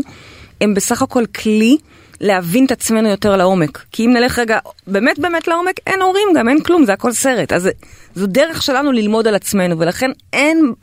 הם בסך הכל כלי להבין את עצמנו יותר לעומק. כי אם נלך רגע, באמת באמת לעומק, אין הורים גם, אין כלום, זה הכל סרט. אז זו דרך שלנו ללמוד על עצמנו, ולכן אין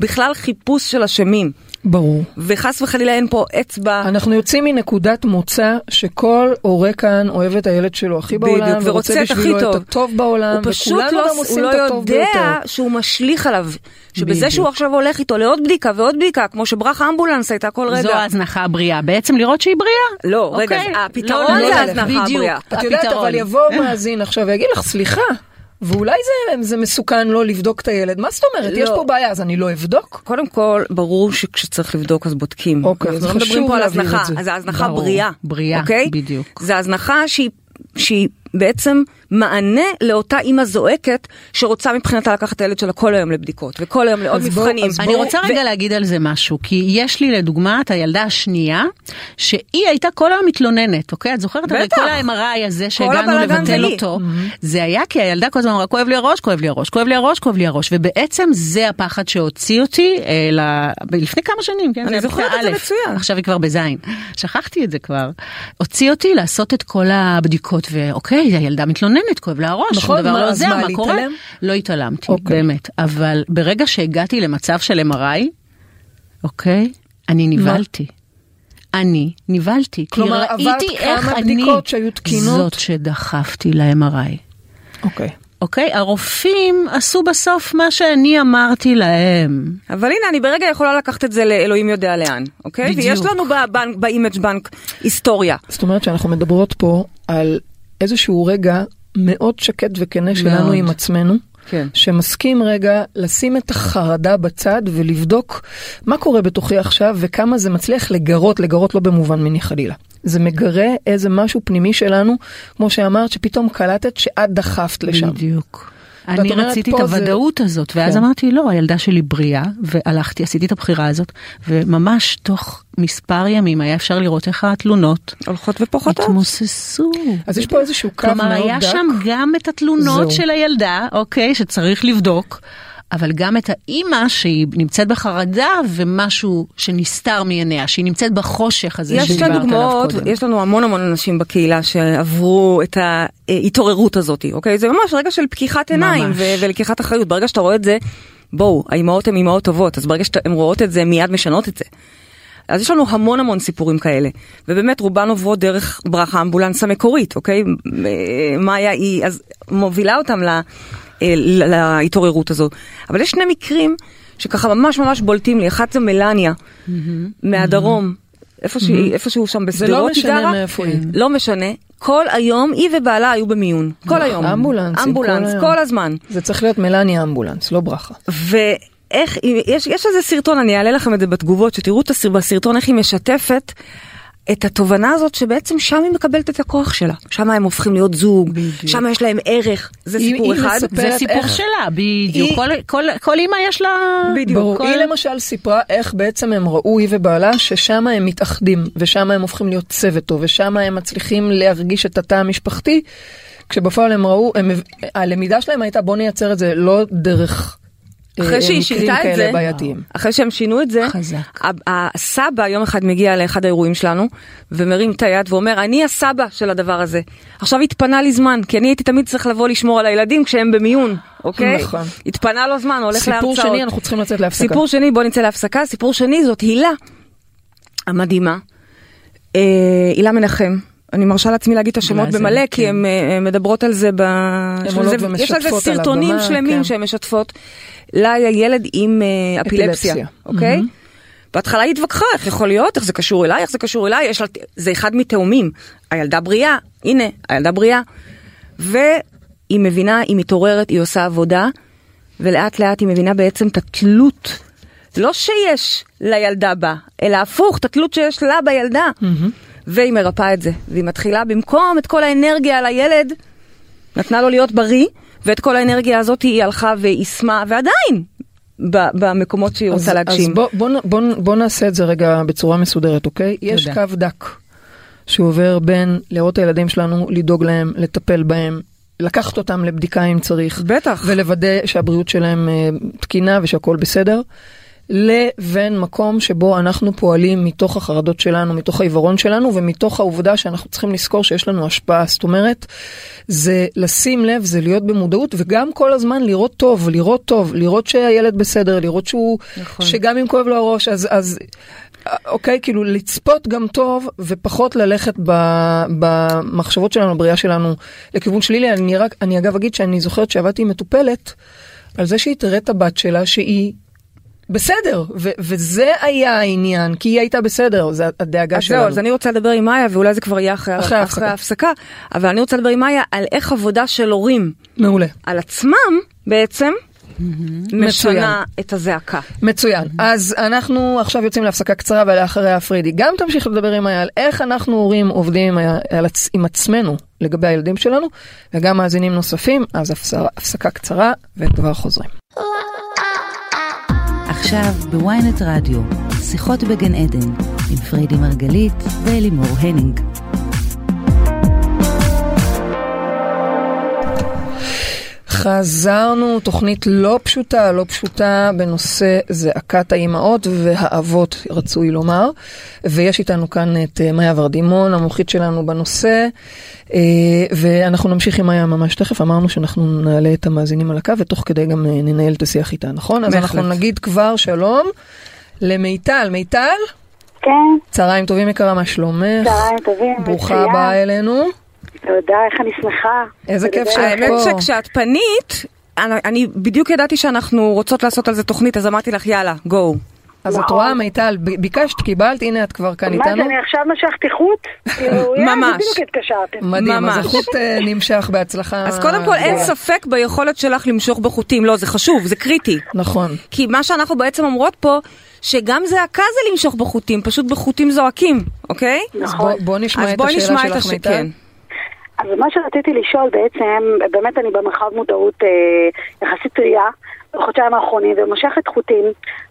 בכלל חיפוש של אשמים. ברור. וחס וחלילה אין פה אצבע. אנחנו יוצאים מנקודת מוצא שכל הורה כאן אוהב את הילד שלו הכי בדיוק, בעולם, ורוצה את הכי בשבילו טוב. את הטוב בעולם, הוא פשוט וכולנו לא, גם הוא עושים לא את הטוב יודע ביותר. שהוא משליך עליו. שבזה בדיוק. שהוא עכשיו הולך איתו לעוד בדיקה ועוד בדיקה, כמו שברכה אמבולנס הייתה כל רגע. זו ההזנחה הבריאה בעצם לראות שהיא בריאה. לא, רגע, אוקיי? הפתרון לא זה ההזנחה. הבריאה. את יודעת. אבל יבוא מאזין עכשיו ויגיד לך, סליחה, ואולי זה, זה מסוכן לא לבדוק את הילד, מה זאת אומרת? לא. יש פה בעיה, אז אני לא אבדוק? קודם כל, ברור שכשצריך לבדוק אז בודקים. אוקיי, אנחנו אז לא מדברים פה על הזנחה. אז זה הזנחה בריאה. בריאה, אוקיי? בדיוק. זה הזנחה שהיא, שהיא בעצם מענה לאותה אימא זועקת שרוצה מבחינתה לקחת את הילד שלה כל היום לבדיקות, וכל היום לעוד בוא- מבחנים. אני בואו- רוצה ו- רגע להגיד על זה משהו, כי יש לי לדוגמה את הילדה השנייה, שהיא הייתה כל היום מתלוננת, אוקיי? את זוכרת? בטח. כל ה-MRI הזה שהגענו לבטל. אותו, זה היה כי הילדה כל הזמן אמרה, כואב לי הראש, כואב לי הראש, כואב לי הראש, כואב לי הראש, ובעצם זה הפחד שהוציא אותי אה, ל- לפני כמה שנים, כן? אני זוכרת את זה. מצוין. עכשיו היא כבר בזין. שכחתי את זה כבר. הוציא אותי לעשות את כל הבדיקות, ואוקיי, הילדה מתלוננת, כואב לה הראש, נכון, שום דבר מה, לא עוזר, מה, מה קורה? לא התעלמתי, אוקיי. באמת. אבל ברגע שהגעתי למצב של MRI, אוקיי, אני נבהלתי. אני נבהלתי, כי כלומר, עברת ראיתי כמה איך אני בדיקות שהיו תקינות? זאת שדחפתי ל-MRI. אוקיי. אוקיי? הרופאים עשו בסוף מה שאני אמרתי להם. אבל הנה, אני ברגע יכולה לקחת את זה לאלוהים יודע לאן, אוקיי? בדיוק. ויש לנו ב image bank היסטוריה. זאת אומרת שאנחנו מדברות פה על איזשהו רגע מאוד שקט וכנה שלנו מאוד. עם עצמנו. כן. שמסכימים רגע לשים את החרדה בצד ולבדוק מה קורה בתוכי עכשיו וכמה זה מצליח לגרות, לגרות לא במובן מיני חלילה. זה מגרה איזה משהו פנימי שלנו, כמו שאמרת, שפתאום קלטת שאת דחפת לשם. בדיוק. אני רציתי את זה- הוודאות הזאת, ואז כן. אמרתי, לא, הילדה שלי בריאה, והלכתי, עשיתי את הבחירה הזאת, וממש תוך מספר ימים היה אפשר לראות איך התלונות הולכות ופוחתות. התמוססו. אז יש פה איזשהו קו מאוד דק. כלומר, היה שם גם את התלונות זהו. של הילדה, אוקיי, שצריך לבדוק, אבל גם את האימא שהיא נמצאת בחרדה ומשהו שנסתר מעיניה, שהיא נמצאת בחושך הזה שדיברת עליו דוגמאות, קודם. יש לנו המון המון אנשים בקהילה שעברו את ההתעוררות הזאת, אוקיי? זה ממש רגע של פקיחת עיניים. ו- ולקיחת אחריות. ברגע שאתה רואה את זה, בואו, האימהות הן אימהות טובות, אז ברגע שהן רואות את זה, מיד משנות את זה. אז יש לנו המון המון סיפורים כאלה, ובאמת רובן עוברות דרך ברכה האמבולנס המקורית, אוקיי? אה, מאיה היא, אז מובילה אותם ל- להתעוררות הזו. אבל יש שני מקרים שככה ממש ממש בולטים לי, אחת זה מלניה, מהדרום, איפה שהיא- איפשהו שם זה לא בשדרות היא משנה גרה, מאיפה היא. לא משנה, כל היום היא ובעלה היו במיון, כל היום, אמבולנסים, כל אמבולנס, היום. כל הזמן. זה צריך להיות מלניה אמבולנס, לא ברכה. ואיך, יש, יש איזה סרטון, אני אעלה לכם את זה בתגובות, שתראו את הסר- בסרטון איך היא משתפת את התובנה הזאת שבעצם שם היא מקבלת את הכוח שלה. שם הם הופכים להיות זוג, שם יש להם ערך, זה היא- סיפור היא אחד. זה סיפור איך- שלה, בדיוק. היא- כל, כל, כל אימא יש לה... בדיוק. ברור, כל- היא למשל סיפרה איך בעצם הם ראו, היא ובעלה, ששם הם מתאחדים, ושם הם הופכים להיות צוות טוב, ושם הם מצליחים להרגיש את התא המשפחתי, כשבפועל הם ראו, הם, הלמידה שלהם הייתה בוא נייצר את זה לא דרך אחרי שהיא מקרים שינתה את זה, בעייתיים. אחרי שהם שינו את זה, חזק. הסבא יום אחד מגיע לאחד האירועים שלנו, ומרים את היד ואומר, אני הסבא של הדבר הזה. עכשיו התפנה לי זמן, כי אני הייתי תמיד צריך לבוא לשמור על הילדים כשהם במיון, אוקיי? נכון. התפנה לו זמן, הולך להרצאות. סיפור שני, אנחנו צריכים לצאת להפסקה. סיפור שני, בוא נצא להפסקה. סיפור שני זאת הילה המדהימה, אה, הילה מנחם. אני מרשה לעצמי להגיד את השמות במלא, כי כן. הן אה, מדברות על זה ב... יש על זה על סרטונים הבמה, שלמים כן. שהן משתפות. לה היה ילד עם אה, אפילפסיה, אפילפסיה. אוקיי? בהתחלה היא התווכחה, איך יכול להיות, איך זה קשור אליי, איך זה קשור אליי, יש לה, זה אחד מתאומים. הילדה בריאה, הנה, הילדה בריאה. והיא מבינה, היא מתעוררת, היא עושה עבודה, ולאט לאט היא מבינה בעצם את התלות, לא שיש לילדה בה, אלא הפוך, את התלות שיש לה בילדה. והיא מרפאה את זה, והיא מתחילה במקום את כל האנרגיה על הילד, נתנה לו להיות בריא, ואת כל האנרגיה הזאת היא הלכה ויישמה, ועדיין, במקומות שהיא רוצה להגשים. אז בוא, בוא, בוא, בוא נעשה את זה רגע בצורה מסודרת, אוקיי? יש. קו דק שעובר בין לראות את הילדים שלנו, לדאוג להם, לטפל בהם, לקחת אותם לבדיקה אם צריך, בטח. ולוודא שהבריאות שלהם אה, תקינה ושהכול בסדר, לבין מקום שבו אנחנו פועלים מתוך החרדות שלנו, מתוך העיוורון שלנו ומתוך העובדה שאנחנו צריכים לזכור שיש לנו השפעה. זאת אומרת, זה לשים לב, זה להיות במודעות וגם כל הזמן לראות טוב, לראות טוב, לראות שהילד בסדר, לראות שהוא, נכון. שגם אם כואב לו הראש, אז, אז אוקיי, כאילו לצפות גם טוב ופחות ללכת ב, במחשבות שלנו, בבריאה שלנו, לכיוון שלילי. אני רק, אני אגב אגיד שאני זוכרת שעבדתי עם מטופלת על זה שהיא תראה את הבת שלה שהיא בסדר, ו- וזה היה העניין, כי היא הייתה בסדר, זה הדאגה אז שלנו. זהו, אז אני רוצה לדבר עם מאיה, ואולי זה כבר יהיה אחרי, אחרי אחרי, ההפסקה. אבל אני רוצה לדבר עם מאיה על איך עבודה של הורים מעולה. על עצמם בעצם מצוין. משנה את הזעקה. מצוין. אז אנחנו עכשיו יוצאים להפסקה קצרה ולאחריה פרידי. גם תמשיך לדבר עם מאיה על איך אנחנו הורים עובדים עם, עצמנו לגבי הילדים שלנו, וגם מאזינים נוספים, אז הפסקה קצרה וכבר חוזרים. עכשיו בוויינט רדיו, שיחות בגן עדן, עם פריידי מרגלית ואלימור הנינג. חזרנו, תוכנית לא פשוטה, לא פשוטה בנושא זעקת האימהות והאבות, רצוי לומר. ויש איתנו כאן את אה, מאיה ורדימון, המומחית שלנו בנושא, אה, ואנחנו נמשיך עם מאיה ממש תכף. אמרנו שאנחנו נעלה את המאזינים על הקו, ותוך כדי גם אה, ננהל את השיח איתה, נכון? אז בהחלט. אנחנו נגיד כבר שלום למיטל. מיטל, כן, צהריים טובים יקרה, מה שלומך? צהריים טובים. ברוכה מצוין. הבאה אלינו. תודה, איך אני שמחה. איזה כיף. שאת האמת פה. שכשאת פנית, אני, אני בדיוק ידעתי שאנחנו רוצות לעשות על זה תוכנית, אז אמרתי לך יאללה, גו. אז את. רואה, מיטל, ב- ביקשת, קיבלת, הנה את כבר כאן מה זה, איתנו. אני עכשיו משכתי חוט? כאילו, ממש. בדיוק התקשרתם. מדהים, אז. החוט אה, נמשך בהצלחה. אז קודם כל אין. ספק ביכולת שלך למשוך בחוטים, לא, זה חשוב, זה קריטי. נכון. כי מה שאנחנו בעצם אומרות פה, שגם זעקה זה למשוך בחוטים, פשוט בחוטים זועקים, אוקיי? נכון. נשמע אז את בואי השאלה נשמע את שלך, הש... מיטל. אז מה שרציתי לשאול בעצם, באמת אני במרחב מודעות אה, יחסית טריה, בחודשיים האחרונים, ומושכת חוטים,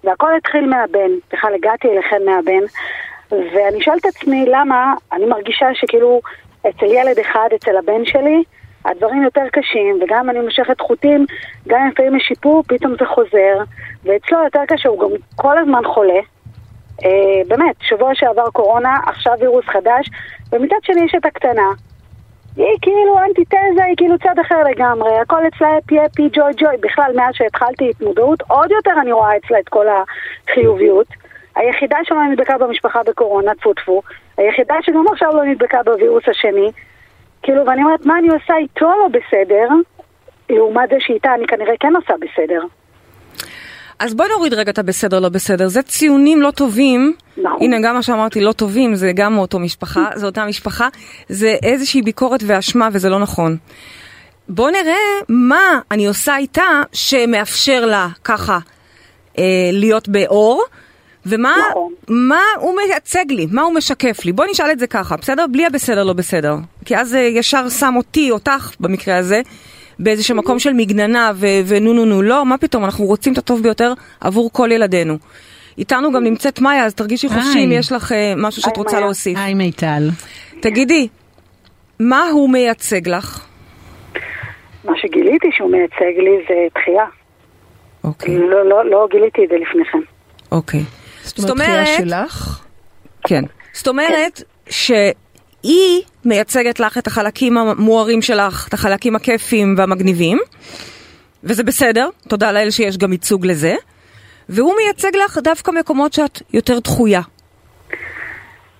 והכל התחיל מהבן, בכלל הגעתי אליכם מהבן, ואני שואלת עצמי למה אני מרגישה שכאילו אצל ילד אחד, אצל הבן שלי, הדברים יותר קשים, וגם אני מושכת חוטים, גם אם לפעמים יש שיפור, פתאום זה חוזר, ואצלו יותר קשה, הוא גם כל הזמן חולה. אה, באמת, שבוע שעבר קורונה, עכשיו וירוס חדש, ומצד שני יש את הקטנה. היא כאילו אנטיתזה, היא כאילו צד אחר לגמרי, הכל אצלה הפי הפי ג'וי ג'וי, בכלל מאז שהתחלתי את מודעות, עוד יותר אני רואה אצלה את כל החיוביות. היחידה שלא נדבקה במשפחה בקורונה, טפו טפו, היחידה שגם עכשיו לא נדבקה בווירוס השני, כאילו, ואני אומרת, מה אני עושה איתו לא בסדר, לעומת זה שאיתה אני כנראה כן עושה בסדר. אז בואי נוריד רגע את הבסדר לא בסדר, זה ציונים לא טובים, נכון. הנה גם מה שאמרתי לא טובים זה גם מאותו משפחה, זה אותה משפחה, זה איזושהי ביקורת ואשמה וזה לא נכון. בוא נראה מה אני עושה איתה שמאפשר לה ככה אה, להיות באור, ומה נכון. מה הוא מייצג לי, מה הוא משקף לי. בוא נשאל את זה ככה, בסדר? בלי הבסדר לא בסדר. כי אז זה ישר שם אותי, אותך במקרה הזה, באיזשהו מקום של מגננה ו- ונו נו נו, לא, מה פתאום, אנחנו רוצים את הטוב ביותר עבור כל ילדינו. איתנו גם נמצאת מאיה, אז תרגישי חופשי אם. יש לך אה, משהו שאת רוצה. להוסיף. היי מיטל. תגידי, מה הוא מייצג לך? מה שגיליתי שהוא מייצג לי זה דחייה. אוקיי, לא, לא, לא גיליתי את זה לפני כן. אוקיי. זאת אומרת, דחייה שלך? כן. זאת אומרת שהיא מייצגת לך את החלקים המוארים שלך, את החלקים הכיפים והמגניבים, וזה בסדר, תודה לאל שיש גם ייצוג לזה, והוא מייצג לך דווקא מקומות שאת יותר דחויה.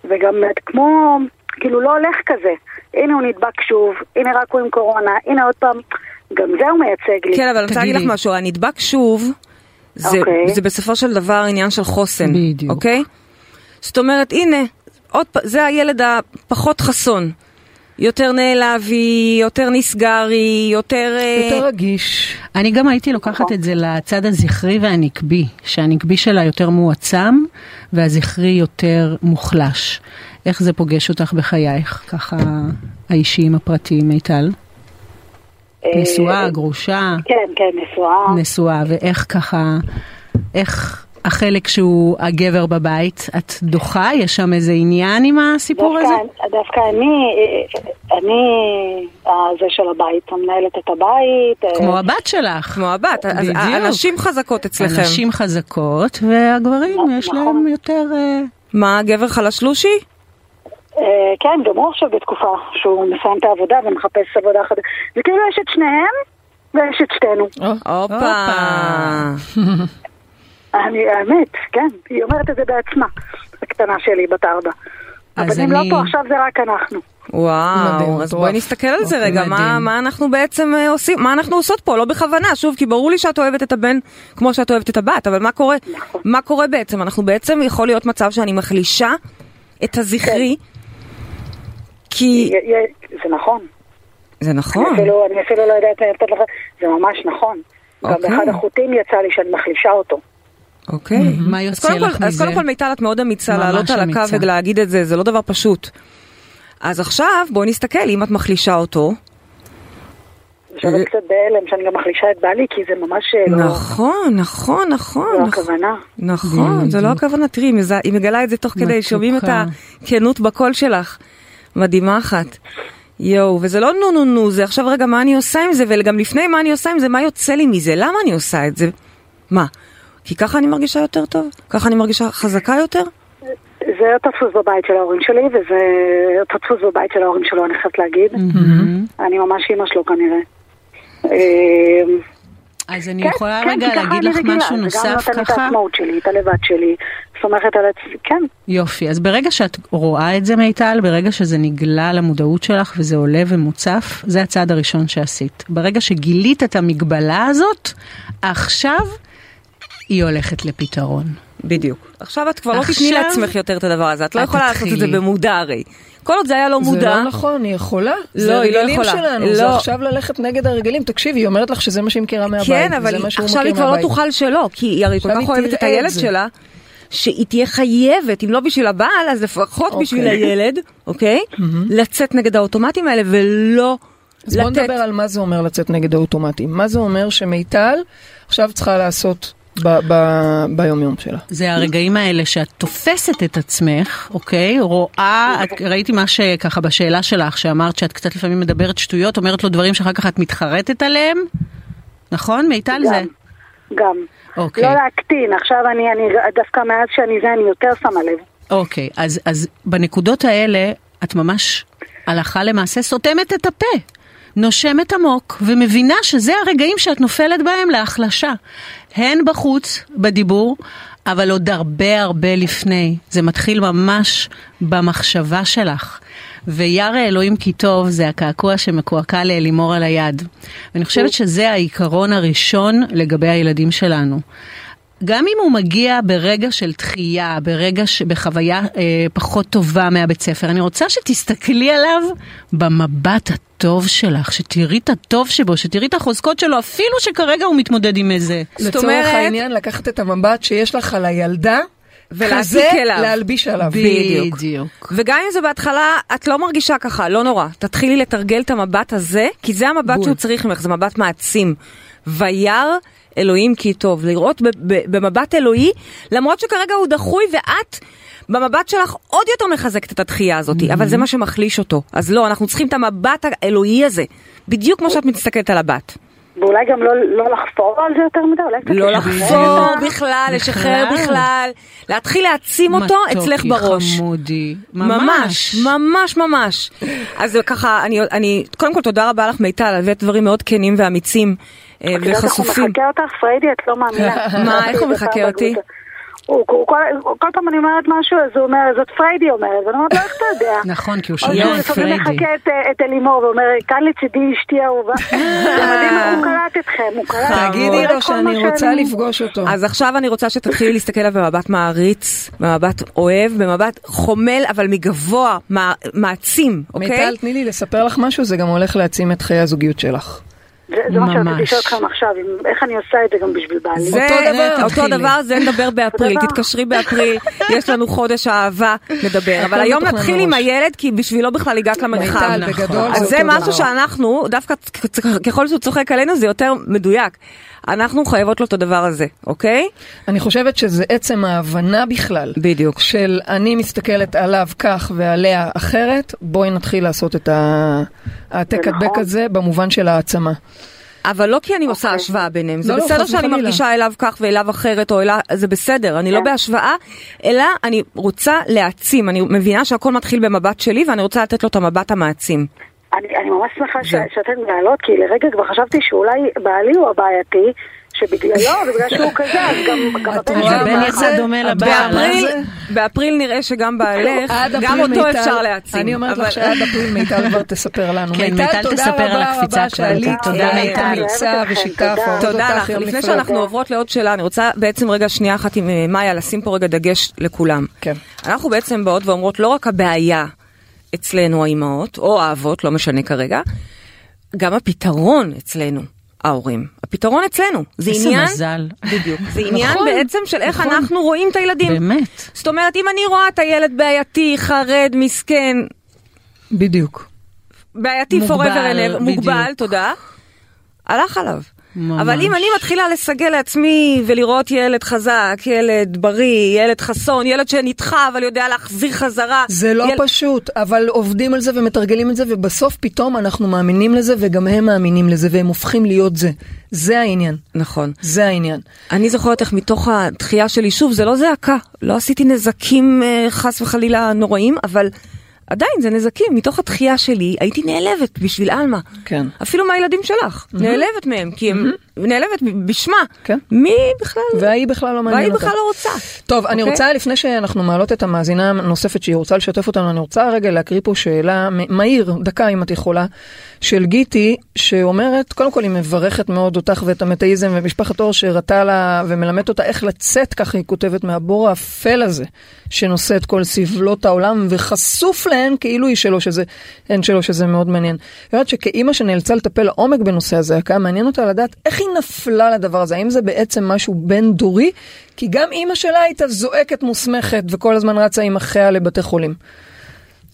וגם את כמו, כאילו לא הולך כזה. הנה הוא נדבק שוב, הנה רק הוא עם קורונה, הנה עוד פעם, גם זה הוא מייצג לי. כן, אבל אני רוצה להגיד לך. משהו, הנדבק שוב, זה, אוקיי. זה בסופו של דבר עניין של חוסן, בדיוק. אוקיי? זאת אומרת, הנה, עוד פעם, זה הילד הפחות חסון. יותר נעלבי, יותר נסגרי, יותר... אה, יותר רגיש. אני גם הייתי לוקחת את זה לצד הזכרי והנקבי, שהנקבי שלה יותר מועצם והזכרי יותר מוחלש. איך זה פוגש אותך בחייך, ככה האישיים הפרטיים, מיטל? אה, נשואה, גרושה, כן, כן, נשואה. נשואה, ואיך ככה, איך החלק שהוא הגבר בבית, את דוחה? יש שם איזה עניין עם הסיפור הזה? דווקא, דווקא אני, אה, אני זה של הבית, המנהלת את הבית. אה, כמו הבת שלך. כמו הבת, אז בדיוק. הנשים חזקות אצלכם. הנשים חזקות, והגברים נכון. יש להם יותר... אה, מה, גבר חלשלושי? אה, כן, גם הוא עכשיו בתקופה שהוא מסיים את העבודה ומחפש עבודה חדשה. זה כאילו יש את שניהם ויש את שתינו. הופה. אני, האמת, כן, היא אומרת את זה בעצמה, הקטנה שלי, בת ארבע. הבנים לא אני- פה, עכשיו זה רק אנחנו. וואו, מדהים, אז. בואי נסתכל על זה רגע, מה. מה אנחנו בעצם אה, עושים, מה אנחנו עושות פה, לא בכוונה, שוב, כי ברור לי שאת אוהבת את הבן כמו שאת אוהבת את הבת, אבל מה קורה, נכון. מה קורה בעצם, אנחנו בעצם, יכול להיות מצב שאני מחלישה את הזכרי, כי, זה נכון. זה אני נכון, אפילו, אני אפילו לא יודעת לתת לך, זה ממש נכון. גם אוקיי. באחד החוטים יצא לי שאני מחלישה אותו. אוקיי, מה אז יוצא קודם כל- לך אז מזה? קודם כל מיטל את מאוד אמיצה לעלות על הקו. ולהגיד את זה, זה לא דבר פשוט. אז עכשיו בואי נסתכל, אם את מחלישה אותו, עכשיו אני קצת בהלם שאני גם מחלישה את בעלי, כי זה ממש לא... נכון, נכון, נכון, זו נכון. הכוונה. נכון, זה לא. הכוונה, תראי, היא מזה- מגלה את זה תוך כדי. שומעים את הכנות בקול שלך. מדהימה אחת. יואו, וזה לא נו נו נו, זה עכשיו רגע מה אני עושה עם זה, וגם לפני מה אני עושה עם זה, מה יוצא לי מזה, למה אני עושה את זה? מה? כי ככה אני מרגישה יותר טוב? ככה אני מרגישה חזקה יותר? זה אותו דפוס בבית של ההורים שלי, וזה אותו דפוס בבית של ההורים שלו, אני חייבת להגיד. אני ממש אימא שלו כנראה. אה, אז אני כן, יכולה כן, רגע כי ככה להגיד אני לך רגילה, משהו זה נוסף גם נותן את ככה? העצמאות שלי, את הלבד שלי, סומכת על עצמי, כן. יופי, אז ברגע שאת רואה את זה מיטל, ברגע שזה נגלה למודעות שלך וזה עולה ומוצף, זה הצעד הראשון שעשית. ברגע שגילית את המגבלה הזאת, עכשיו היא הולכת לפתרון. בדיוק. עכשיו את כבר לא תתני עכשיו לעצמך יותר את הדבר הזה, את לא יכולה לעשות את זה תתחילי. במודע הרי. כל עוד זה היה לא זה מודע, לא נכון, היא יכולה. לא, זה היא לא הרגלים יכולה. שלנו, לא. זה עכשיו ללכת נגד הרגלים. תקשיבי, היא אומרת לך שזה מה שהיא מכירה מהבית, כן, אבל עכשיו היא כבר לא. תוכל שלא, כי היא הרי כל כך אוהבת את הילד זה. שלה, שהיא תהיה חייבת, אם לא בשביל הבעל, אז לפחות אוקיי. בשביל הילד, אוקיי? לצאת נגד האוטומטים האלה ולא אז בוא לתת. נדבר על מה זה אומר לצאת נגד האוטומטים. מה זה אומר שמיטל עכשיו צריכה לעשות ב- ב- ביומיום שלה. זה הרגעים האלה שאת תופסת את עצמך, אוקיי? רואה, את, ראיתי מה שככה בשאלה שלך, שאמרת שאת קצת לפעמים מדברת שטויות, אומרת לו דברים שאחר כך את מתחרטת עליהם, נכון? מיטל זה? גם, גם. אוקיי. לא להקטין, עכשיו אני, אני דווקא מאז שאני זה, אני יותר שמה לב. אוקיי, אז, אז בנקודות האלה את ממש הלכה למעשה סותמת את הפה. נושמת עמוק ומבינה שזה הרגעים שאת נופלת בהם להחלשה. הן בחוץ, בדיבור, אבל עוד הרבה הרבה לפני. זה מתחיל ממש במחשבה שלך. וירא אלוהים כי טוב זה הקעקוע שמקועקע לאלימור על היד. ואני חושבת שזה העיקרון הראשון לגבי הילדים שלנו. גם אם הוא מגיע ברגע של דחייה, ברגע, ש... בחוויה אה, פחות טובה מהבית ספר, אני רוצה שתסתכלי עליו במבט הטוב שלך, שתראי את הטוב שבו, שתראי את החוזקות שלו, אפילו שכרגע הוא מתמודד עם איזה... לצורך אומרת- העניין, לקחת את המבט שיש לך על הילדה, ולהעתיק כזה אליו. להלביש עליו. בדיוק. בדיוק. וגם אם זה בהתחלה, את לא מרגישה ככה, לא נורא. תתחילי לתרגל את המבט הזה, כי זה המבט בול. שהוא צריך ממך, זה מבט מעצים. וירא אלוהים כי טוב, לראות ב- ב- במבט אלוהי, למרות שכרגע הוא דחוי ואת... במבט שלך עוד יותר מחזקת את התחייה הזאת, אבל זה מה שמחליש אותו. אז לא, אנחנו צריכים את המבט האלוהי הזה, בדיוק כמו שאת מסתכלת על הבת. ואולי גם לא, לא לחפור על זה יותר מדי, אולי קצת לא לחפור בכלל, לשחרר בכלל. בכלל, להתחיל להעצים אותו אצלך מתוקי, בראש. חמודי. ממש, ממש, ממש. אז ככה, אני, אני, קודם כל תודה רבה לך מיטל, הבאת דברים מאוד כנים ואמיצים אה, את יודעת איך הוא וחשופים. מחקה אותך, פריידי, את לא מאמינה. מה, איך הוא מחקה אותי? הוא, הוא, כל, כל פעם אני אומרת משהו, אז הוא אומר, זאת פריידי אומרת, ואני אומרת לו, איך אתה יודע? נכון, כי הוא או שהוא שומע את לפעמים פריידי. מחקה את, את אלימור ואומר, כאן לצידי אשתי אהובה. זה מדהים איך הוא קלט אתכם, הוא קלט. תגידי לו שאני רוצה לפגוש אותו. אז עכשיו אני רוצה שתתחילי להסתכל עליו במבט מעריץ, במבט אוהב, במבט חומל, אבל מגבוה, מע- מעצים, אוקיי? מיטל, תני לי לספר לך משהו, זה גם הולך להעצים את חיי הזוגיות שלך. זה, זה מה שרציתי ממש. לשאול אתכם עכשיו, איך אני עושה את זה גם בשביל בעלי. זה אותו דבר, אותו תתחילי. דבר, זה נדבר באפריל. תתקשרי באפריל, יש לנו חודש אהבה, נדבר. אבל היום נתחיל עם. הילד, כי בשבילו בכלל הגעת למרחב. מיטל, בגדול אז זה משהו. שאנחנו, דווקא ככל שהוא צוחק עלינו זה יותר מדויק. אנחנו חייבות לו את הדבר הזה, אוקיי? אני חושבת שזה עצם ההבנה בכלל. בדיוק. של אני מסתכלת עליו כך ועליה אחרת, בואי נתחיל לעשות את העתק הדבק נכון. הזה במובן של העצמה. אבל לא כי אני עושה השוואה ביניהם, זה לא, לא, בסדר שאני. מרגישה אליו כך ואליו אחרת, או אליו, זה בסדר, אני לא כן. בהשוואה, אלא אני רוצה להעצים, אני מבינה שהכל מתחיל במבט שלי, ואני רוצה לתת לו את המבט המעצים. אני, אני ממש שמחה ש- זה. שאתן לעלות, כי לרגע כבר חשבתי שאולי בעלי הוא הבעייתי, שבגללו, בגלל שהוא כזה, אז גם, הבן יצא? דומה לבעל. באפריל, נראה שגם בעלך, גם אותו אפשר להעצים. אני אומרת לך שעד אפריל מיטל כבר תספר לנו. כן, מיטל תודה תספר על רבה הקפיצה רבה כבר. שעלית, תודה, מיטל. אוהבת אתכם, ושיקף, תודה. לך. לפני. שאנחנו עוברות לעוד שאלה, אני רוצה בעצם רגע שנייה אחת עם אה, מאיה לשים פה רגע דגש לכולם. כן. אנחנו בעצם באות ואומרות לא רק הבעיה אצלנו האימהות, או האבות, לא משנה כרגע, גם הפתרון אצלנו, ההורים. הפתרון אצלנו. זה איזה עניין, מזל. בדיוק, זה עניין נכון, בעצם של איך נכון. אנחנו רואים את הילדים. באמת. זאת אומרת, אם אני רואה את הילד בעייתי, חרד, מסכן, בדיוק. בעייתי מוגבל, forever and ever, מוגבל. תודה, הלך עליו. ממש. אבל אם אני מתחילה לסגל לעצמי ולראות ילד חזק, ילד בריא, ילד חסון, ילד שנדחה אבל יודע להחזיר חזרה. זה לא יל... פשוט, אבל עובדים על זה ומתרגלים את זה, ובסוף פתאום אנחנו מאמינים לזה, וגם הם מאמינים לזה, והם הופכים להיות זה. זה העניין. נכון. זה העניין. אני זוכרת איך מתוך הדחייה שלי, שוב, זה לא זעקה, לא עשיתי נזקים אה, חס וחלילה נוראים, אבל עדיין זה נזקים. מתוך הדחייה שלי הייתי נעלבת בשביל עלמה. כן. אפילו מהילדים שלך, נעלבת מהם, כי הם נעלבת בשמה. כן. מי בכלל? וההיא בכלל לא מעניין והיא אותה. בכלל לא רוצה. טוב, אני אוקיי? רוצה, לפני שאנחנו מעלות את המאזינה הנוספת שהיא רוצה לשתף אותנו, אני רוצה רגע להקריא פה שאלה מהיר, דקה אם את יכולה, של גיטי, שאומרת, קודם כל היא מברכת מאוד אותך ואת המטאיזם ומשפחת אור שהראתה לה ומלמדת אותה איך לצאת, ככה היא כותבת, מהבור האפל הזה, שנושא את כל סבלות העולם וחשוף להן כאילו היא שלו, שזה, הן שלו, שזה מאוד מעניין. היא אומרת שכאימא שנאלצה לטפל לעומק בנושא הזעקה, מעניין אותה לדעת איך היא נפלה לדבר הזה, האם זה בעצם משהו בין דורי? כי גם אימא שלה הייתה זועקת מוסמכת וכל הזמן רצה עם אחיה לבתי חולים.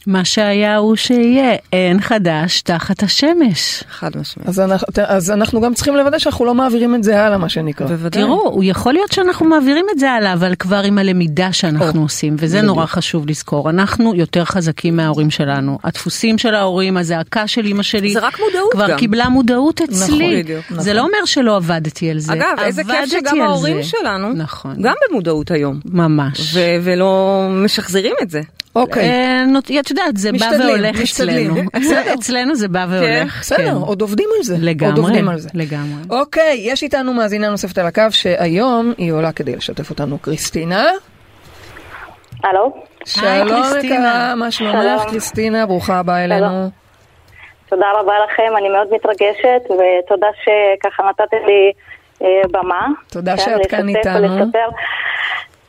מה שהיה הוא שיהיה, אין חדש תחת השמש. חד משמעית. אז אנחנו, אז אנחנו גם צריכים לוודא שאנחנו לא מעבירים את זה הלאה, מה שנקרא. בוודאי. תראו, הוא יכול להיות שאנחנו מעבירים את זה הלאה, אבל כבר עם הלמידה שאנחנו או, עושים, וזה בדיוק. נורא חשוב לזכור. אנחנו יותר חזקים מההורים שלנו. הדפוסים של ההורים, הזעקה של אימא שלי, זה רק מודעות כבר גם. קיבלה מודעות אצלי. בדיוק, זה נכון. לא אומר שלא עבדתי על זה. אגב, איזה כיף שגם ההורים זה. שלנו, נכון. גם במודעות היום. ממש. ו- ולא משחזרים את זה. אוקיי, אה, את יודעת, זה בא והולך. אצלנו. בסדר. אצלנו זה בא והולך. בסדר, כן. עוד עובדים על זה. לגמרי, עובדים על זה. לגמרי. אוקיי, יש איתנו מאזינה נוספת על הקו, שהיום היא עולה כדי לשתף אותנו. קריסטינה? הלו? שלום קריסטינה. יקרה, מה שלומך? קריסטינה, ברוכה הבאה אלינו. תודה רבה לכם, אני מאוד מתרגשת, ותודה שככה נתתם לי אה, במה. תודה כן, שאת כאן איתנו. ולספר.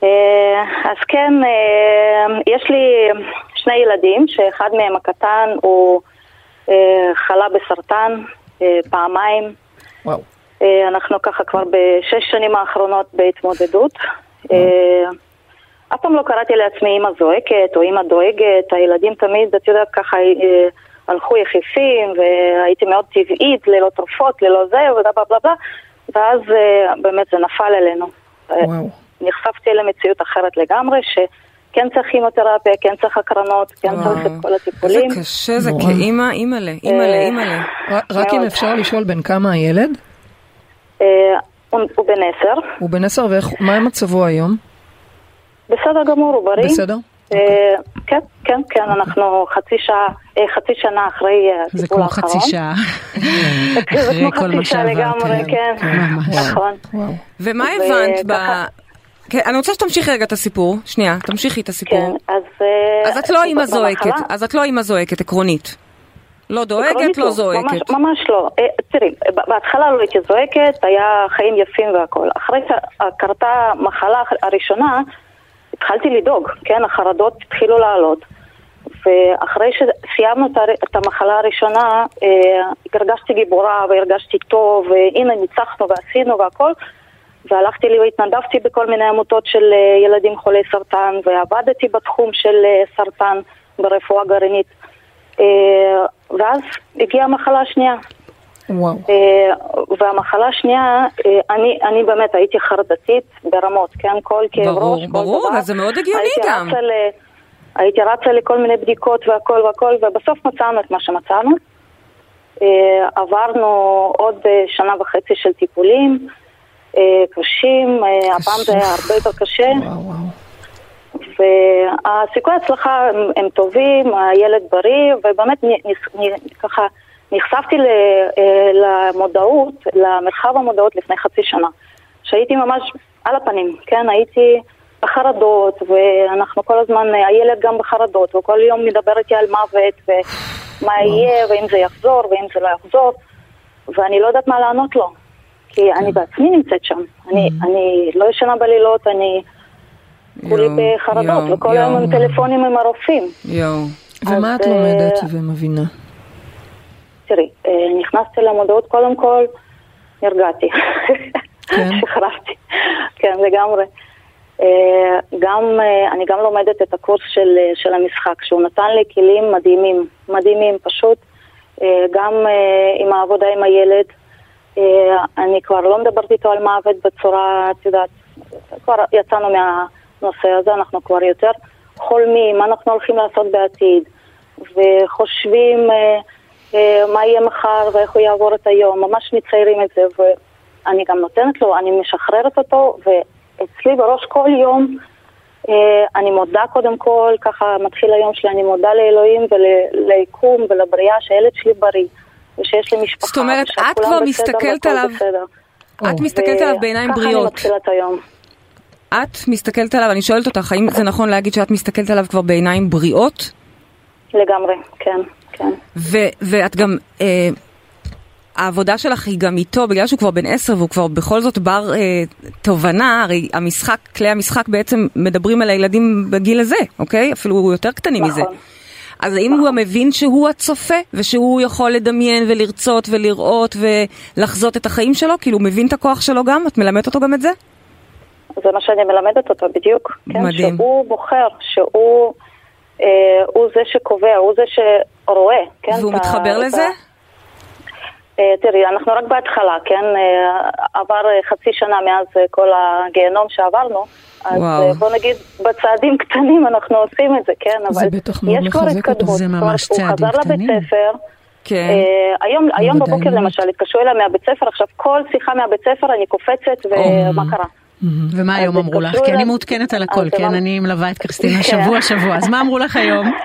אה, אז כן, אה, יש לי שני ילדים, שאחד מהם הקטן הוא אה, חלה בסרטן פעמיים. וואו. אנחנו ככה כבר בשש שנים האחרונות בהתמודדות. אף פעם לא קראתי לעצמי אימא זועקת או אימא דואגת, הילדים תמיד, את יודעת, ככה הלכו יחפים והייתי מאוד טבעית, ללא תרופות, ללא זה ובלה בלה בלה ואז באמת זה נפל עלינו. וואו. נחשפתי למציאות אחרת לגמרי, שכן צריך כימותרפיה, כן צריך הקרנות, כן וואו. צריך את כל הטיפולים. איזה קשה זה. כאימא, אימא'לה, אימא'לה, אה, אימא'לה. רק אם. אפשר לשאול בן כמה הילד? אה, הוא בן עשר, הוא בן עשר, ומה מצבו היום? בסדר גמור, הוא בריא. בסדר? אה, כן, כן, כן, אנחנו חצי שעה, חצי שנה אחרי אה, זה הטיפול כמו האחרון. חצי שעה. זה אחרי כמו כל מה חצי שעה לגמרי, שעברתם. כן, ממש. נכון. ומה הבנת כן, אני רוצה שתמשיכי רגע את הסיפור. שנייה, תמשיכי את כן, הסיפור. אז... אה, אז את לא אימא זועקת, אז את לא אימא זועקת, עקרונית. לא דואגת, לא ממש, זועקת. ממש לא. אה, תראי, בהתחלה לא הייתי זועקת, היה חיים יפים והכל. אחרי שקרתה המחלה הראשונה, התחלתי לדאוג, כן, החרדות התחילו לעלות. ואחרי שסיימנו את המחלה הראשונה, אה, הרגשתי גיבורה והרגשתי טוב, והנה ניצחנו ועשינו והכל. והלכתי לי והתנדבתי בכל מיני עמותות של אה, ילדים חולי סרטן, ועבדתי בתחום של אה, סרטן ברפואה גרעינית. אה, ואז הגיעה המחלה השנייה. וואו. והמחלה השנייה, אני, אני באמת הייתי חרדתית ברמות, כן? כל כאב ברור, ראש, כל ברור, דבר. אבל זה מאוד הגיוני הייתי גם. רצה ל, הייתי רצה לכל מיני בדיקות והכל והכל, ובסוף מצאנו את מה שמצאנו. עברנו עוד שנה וחצי של טיפולים קשים, אה, הפעם זה היה הרבה יותר קשה. וואו, וואו. והסיכויי ההצלחה הם, הם טובים, הילד בריא, ובאמת נ, נ, ככה נחשפתי ל, אה, למודעות, למרחב המודעות לפני חצי שנה, שהייתי ממש על הפנים, כן, הייתי בחרדות, ואנחנו כל הזמן, הילד גם בחרדות, וכל יום מדבר איתי על מוות, ומה יהיה, ואם זה יחזור, ואם זה לא יחזור, ואני לא יודעת מה לענות לו, כי אני בעצמי נמצאת שם, אני, אני לא ישנה בלילות, אני... כולי בחרדות, וכל היום. עם טלפונים עם הרופאים. יואו. ומה את לומדת אה, ומבינה? תראי, אה, נכנסתי למודעות, קודם כל, נרגעתי. כן? שחררתי. כן, לגמרי. אה, גם, אני גם לומדת את הקורס של, של המשחק, שהוא נתן לי כלים מדהימים, מדהימים פשוט, גם עם העבודה עם הילד. אה, אני כבר לא מדברת איתו על מוות בצורה, את יודעת, כבר יצאנו מהנושא הזה, אנחנו כבר יותר חולמים מה אנחנו הולכים לעשות בעתיד, וחושבים אה, אה, מה יהיה מחר ואיך הוא יעבור את היום, ממש מציירים את זה, ואני גם נותנת לו, אני משחררת אותו, ואצלי בראש כל יום אה, אני מודה קודם כל, ככה מתחיל היום שלי, אני מודה לאלוהים וליקום ולבריאה שהילד שלי בריא, ושיש לי משפחה, זאת אומרת, את כבר מסתכלת עליו-. את מסתכלת עליו בעיניים וככה אני בריאות. מתחילה את היום. את מסתכלת עליו, אני שואלת אותך, האם זה נכון להגיד שאת מסתכלת עליו כבר בעיניים בריאות? לגמרי, כן, כן. ו- ואת גם, אה, העבודה שלך היא גם איתו, בגלל שהוא כבר בן עשר והוא כבר בכל זאת בר אה, תובנה, הרי המשחק, כלי המשחק בעצם מדברים על הילדים בגיל הזה, אוקיי? אפילו יותר קטנים מזה. נכון. אז האם הוא מבין שהוא הצופה, ושהוא יכול לדמיין ולרצות ולראות ולחזות את החיים שלו? כאילו, הוא מבין את הכוח שלו גם? את מלמדת אותו גם את זה? זה מה שאני מלמדת אותו בדיוק. כן, מדהים. שהוא בוחר, שהוא אה, הוא זה שקובע, הוא זה שרואה, כן? והוא מתחבר לזה? אה, תראי, אנחנו רק בהתחלה, כן? אה, עבר אה, חצי שנה מאז כל הגיהנום שעברנו. אז וואו. בוא נגיד, בצעדים קטנים אנחנו עושים את זה, כן? זה אבל בטח מאוד מחזק אותו. זה ממש צעדים הוא חזר קטנים. לבית ספר. כן. אה, היום, היום בבוקר. למשל התקשרו אליי מהבית ספר, עכשיו כל שיחה מהבית ספר אני קופצת ומה קרה? ומה היום אמרו לך? כי אני מעודכנת על הכל, כן? אני מלווה את קריסטינה כן. שבוע שבוע, אז מה אמרו לך היום?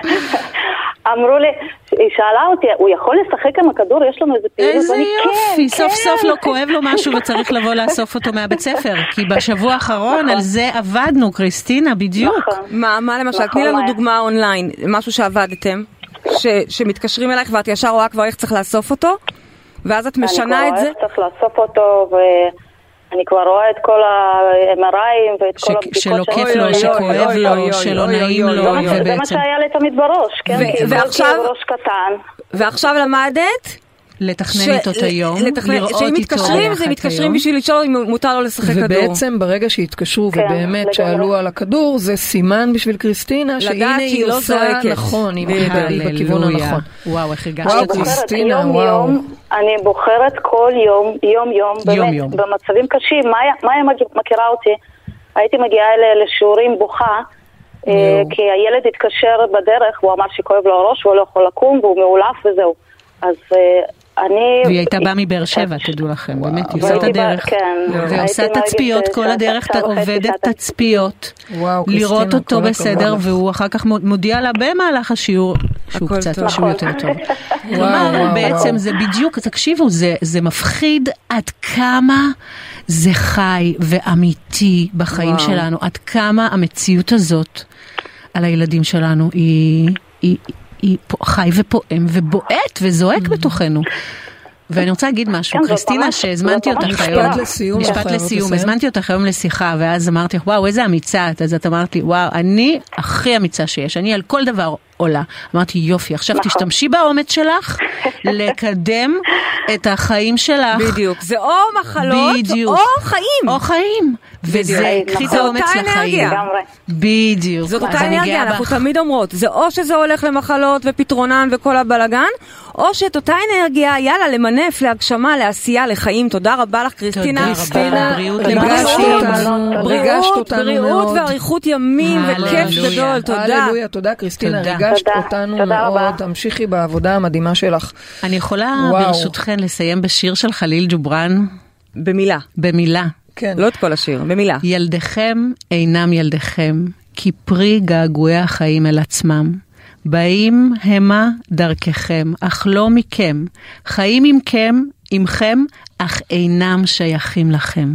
אמרו לי, היא שאלה אותי, הוא יכול לשחק עם הכדור? יש לנו איזה פעילות? איזה ואני, יופי, "כן, סוף כן." סוף לא כואב לו משהו וצריך לבוא לאסוף אותו מהבית ספר, כי בשבוע האחרון על זה עבדנו, קריסטינה, בדיוק. נכון. מה, למשל? נכון, תני לנו. דוגמה אונליין, משהו שעבדתם, ש, שמתקשרים אלייך ואת ישר רואה כבר איך צריך לאסוף אותו, ואז את משנה את זה. אני כבר רואה איך צריך לאסוף אותו, ואני כבר רואה את כל ה-MRIים ואת כל הבדיקות שלא כיף לו, שכואב לו, שלא נעים לו, מה- זה מה ובעצם שהיה לי תמיד בראש, כן? ו- כי ועכשיו- ועכשיו... ראש קטן. ועכשיו למדת לתכנן איתו את היום, לתכנן- לראות שאם איתו מתקשרים יחד זה מתקשרים. בשביל לשאול אם מותר לו לשחק כדור. ובעצם ברגע שהתקשרו כן, ובאמת לגמרי. שאלו על הכדור, זה סימן בשביל קריסטינה שהנה היא לא עושה זועקת. נכון, היא בכיוון. הנכון. וואו, איך הגשת את זה. קריסטינה, יום וואו. יום, אני בוחרת כל יום, יום יום, באמת, יום יום. במצבים קשים. מאיה מכירה אותי, הייתי מגיעה אליה לשיעורים בוכה, אה. כי הילד התקשר בדרך, הוא אמר שכואב לו הראש והוא לא יכול לקום והוא מאולף וזהו. אז אה, אני... והיא הייתה באה מבאר שבע, תדעו לכם, באמת, היא עושה את הדרך. כן, ועושה תצפיות כל הדרך, עובדת. תצפיות, לראות אותו בסדר. והוא אחר כך מודיע לה במהלך השיעור שהוא קצת. שהוא יותר טוב. כלומר, בעצם. זה בדיוק, תקשיבו, זה, זה מפחיד עד כמה זה חי ואמיתי בחיים וואו. שלנו, עד כמה המציאות הזאת על הילדים שלנו היא, היא, חי ופועם ובועט וזועק בתוכנו. ואני רוצה להגיד משהו, כן, קריסטינה, ממש- שהזמנתי אותך משפט היום, לסיום, משפט חייבות לסיום. הזמנתי אותך היום לשיחה, ואז אמרתי לך, וואו, איזה אמיצה את, אז את אמרת לי, וואו, אני הכי אמיצה שיש, אני על כל דבר עולה. אמרתי, יופי, עכשיו נכון. תשתמשי באומץ שלך לקדם את החיים שלך. בדיוק, זה או מחלות בדיוק. או חיים. או חיים. וזה. קחי את. האומץ לחיים. בדיוק. זאת אותה אנרגיה, אנחנו. תמיד אומרות, זה או שזה הולך למחלות ופתרונן וכל הבלגן, או שאת אותה אנרגיה, יאללה, למנף, להגשמה, לעשייה, לחיים. תודה רבה לך, קריסטינה. רבה. קריסטינה, בריאות ריגשת ריגשת בריאות, בריאות. ואריכות ימים וכיף. גדול, תודה. הללויה, תודה קריסטינה, תודה. ריגשת תודה. אותנו תודה רבה. מאוד, תמשיכי בעבודה המדהימה שלך. אני יכולה, וואו. ברשותכן, לסיים בשיר של חליל ג'ובראן, במילה, במילה. כן. לא את כל השיר, במילה. ילדיכם אינם ילדיכם, כי פרי געגועי החיים אל עצמם. באים המה דרככם, אך לא מכם. חיים עמכם, עמכם, אך אינם שייכים לכם.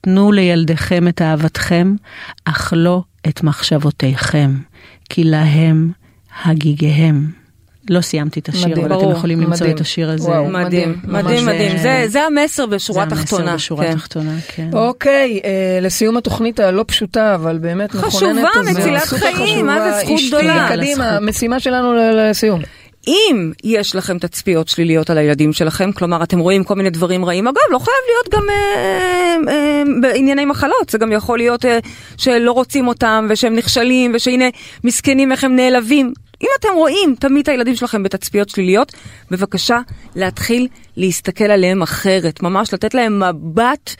תנו לילדיכם את אהבתכם, אך לא את מחשבותיכם, כי להם הגיגיהם. לא סיימתי את השיר, מדהים. אבל אתם ברור. יכולים למצוא מדהים. את השיר הזה. וואו. מדהים, מדהים, מדהים. זה- זה המסר בשורה זה המסר. בשורה כן. תחתונה, כן. אוקיי, אה, לסיום התוכנית הלא פשוטה, אבל באמת מכוננת חשובה, מצילת חיים, מה זה חשובה. זכות גדולה. קדימה, זכות. המשימה שלנו לסיום. אם יש לכם תצפיות שליליות על הילדים שלכם, כלומר אתם רואים כל מיני דברים רעים, אגב לא חייב להיות גם אה, אה, בענייני מחלות, זה גם יכול להיות אה, שלא רוצים אותם ושהם נכשלים ושהנה מסכנים איך הם נעלבים. אם אתם רואים תמיד את הילדים שלכם בתצפיות שליליות, בבקשה להתחיל להסתכל עליהם אחרת, ממש לתת להם מבט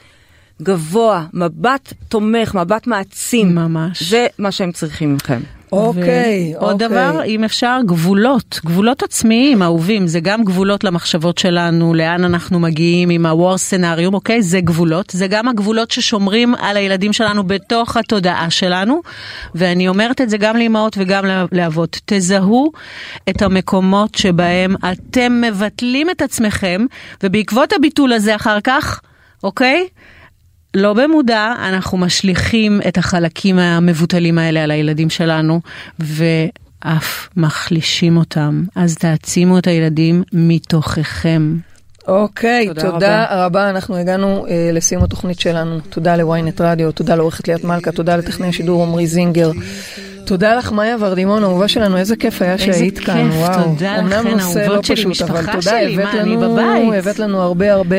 גבוה, מבט תומך, מבט מעצים. ממש. זה מה שהם צריכים מכם. אוקיי, עוד אוקיי. דבר, אם אפשר, גבולות, גבולות עצמיים, אהובים, זה גם גבולות למחשבות שלנו, לאן אנחנו מגיעים עם ה-war scenario, אוקיי? זה גבולות, זה גם הגבולות ששומרים על הילדים שלנו בתוך התודעה שלנו, ואני אומרת את זה גם לאמהות וגם לאבות, תזהו את המקומות שבהם אתם מבטלים את עצמכם, ובעקבות הביטול הזה אחר כך, אוקיי? לא במודע, אנחנו משליכים את החלקים המבוטלים האלה על הילדים שלנו, ואף מחלישים אותם. אז תעצימו את הילדים מתוככם. אוקיי, תודה תודה, תודה רבה. רבה. אנחנו הגענו אה, לסיום התוכנית שלנו. תודה לוויינט רדיו, תודה לעורכת ליאת מלכה, תודה לטכנאי השידור עמרי זינגר. תודה לך, מאיה ורדימון, אהובה שלנו, איזה כיף היה שהיית כאן, איזה וואו. כיף, תודה לכן, לא אהובות שלי, פשוט, משפחה תודה, שלי, הבאת מה, אני לנו- בבית. הבאת לנו הרבה הרבה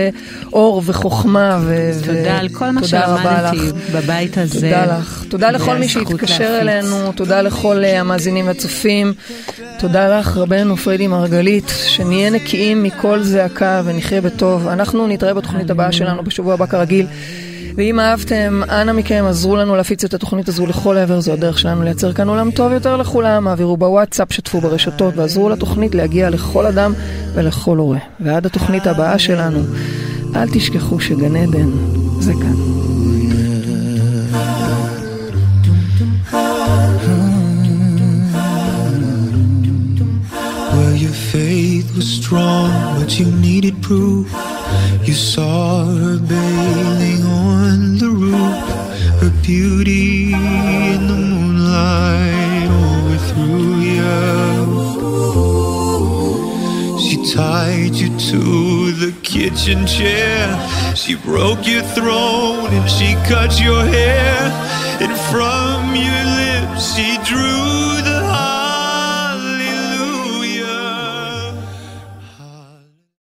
אור וחוכמה, ו... תודה על כל מה תודה שלמדתי. בבית הזה. תודה לך. תודה לכל מי שהתקשר. אלינו, תודה לכל אה, המאזינים והצופים. תודה לך, רבנו פרידי מרגלית, שנהיה נקיים מכל זעקה ונחיה בטוב. אנחנו נתראה בתוכנית הבאה שלנו בשבוע הבא כרגיל. ואם אהבתם, אנא מכם, עזרו לנו להפיץ את התוכנית הזו לכל עבר, זו הדרך שלנו לייצר כאן עולם טוב יותר לכולם. העבירו בוואטסאפ, שתפו ברשתות, ועזרו לתוכנית להגיע לכל אדם ולכל הורה. ועד התוכנית הבאה שלנו, אל תשכחו שגן עדן זה כאן. Faith was strong, but you needed proof. You saw her bathing the roof, her beauty in the moonlight overthrew you. She tied you to the kitchen chair. She broke your throne and she cut your hair. And from your lips she drew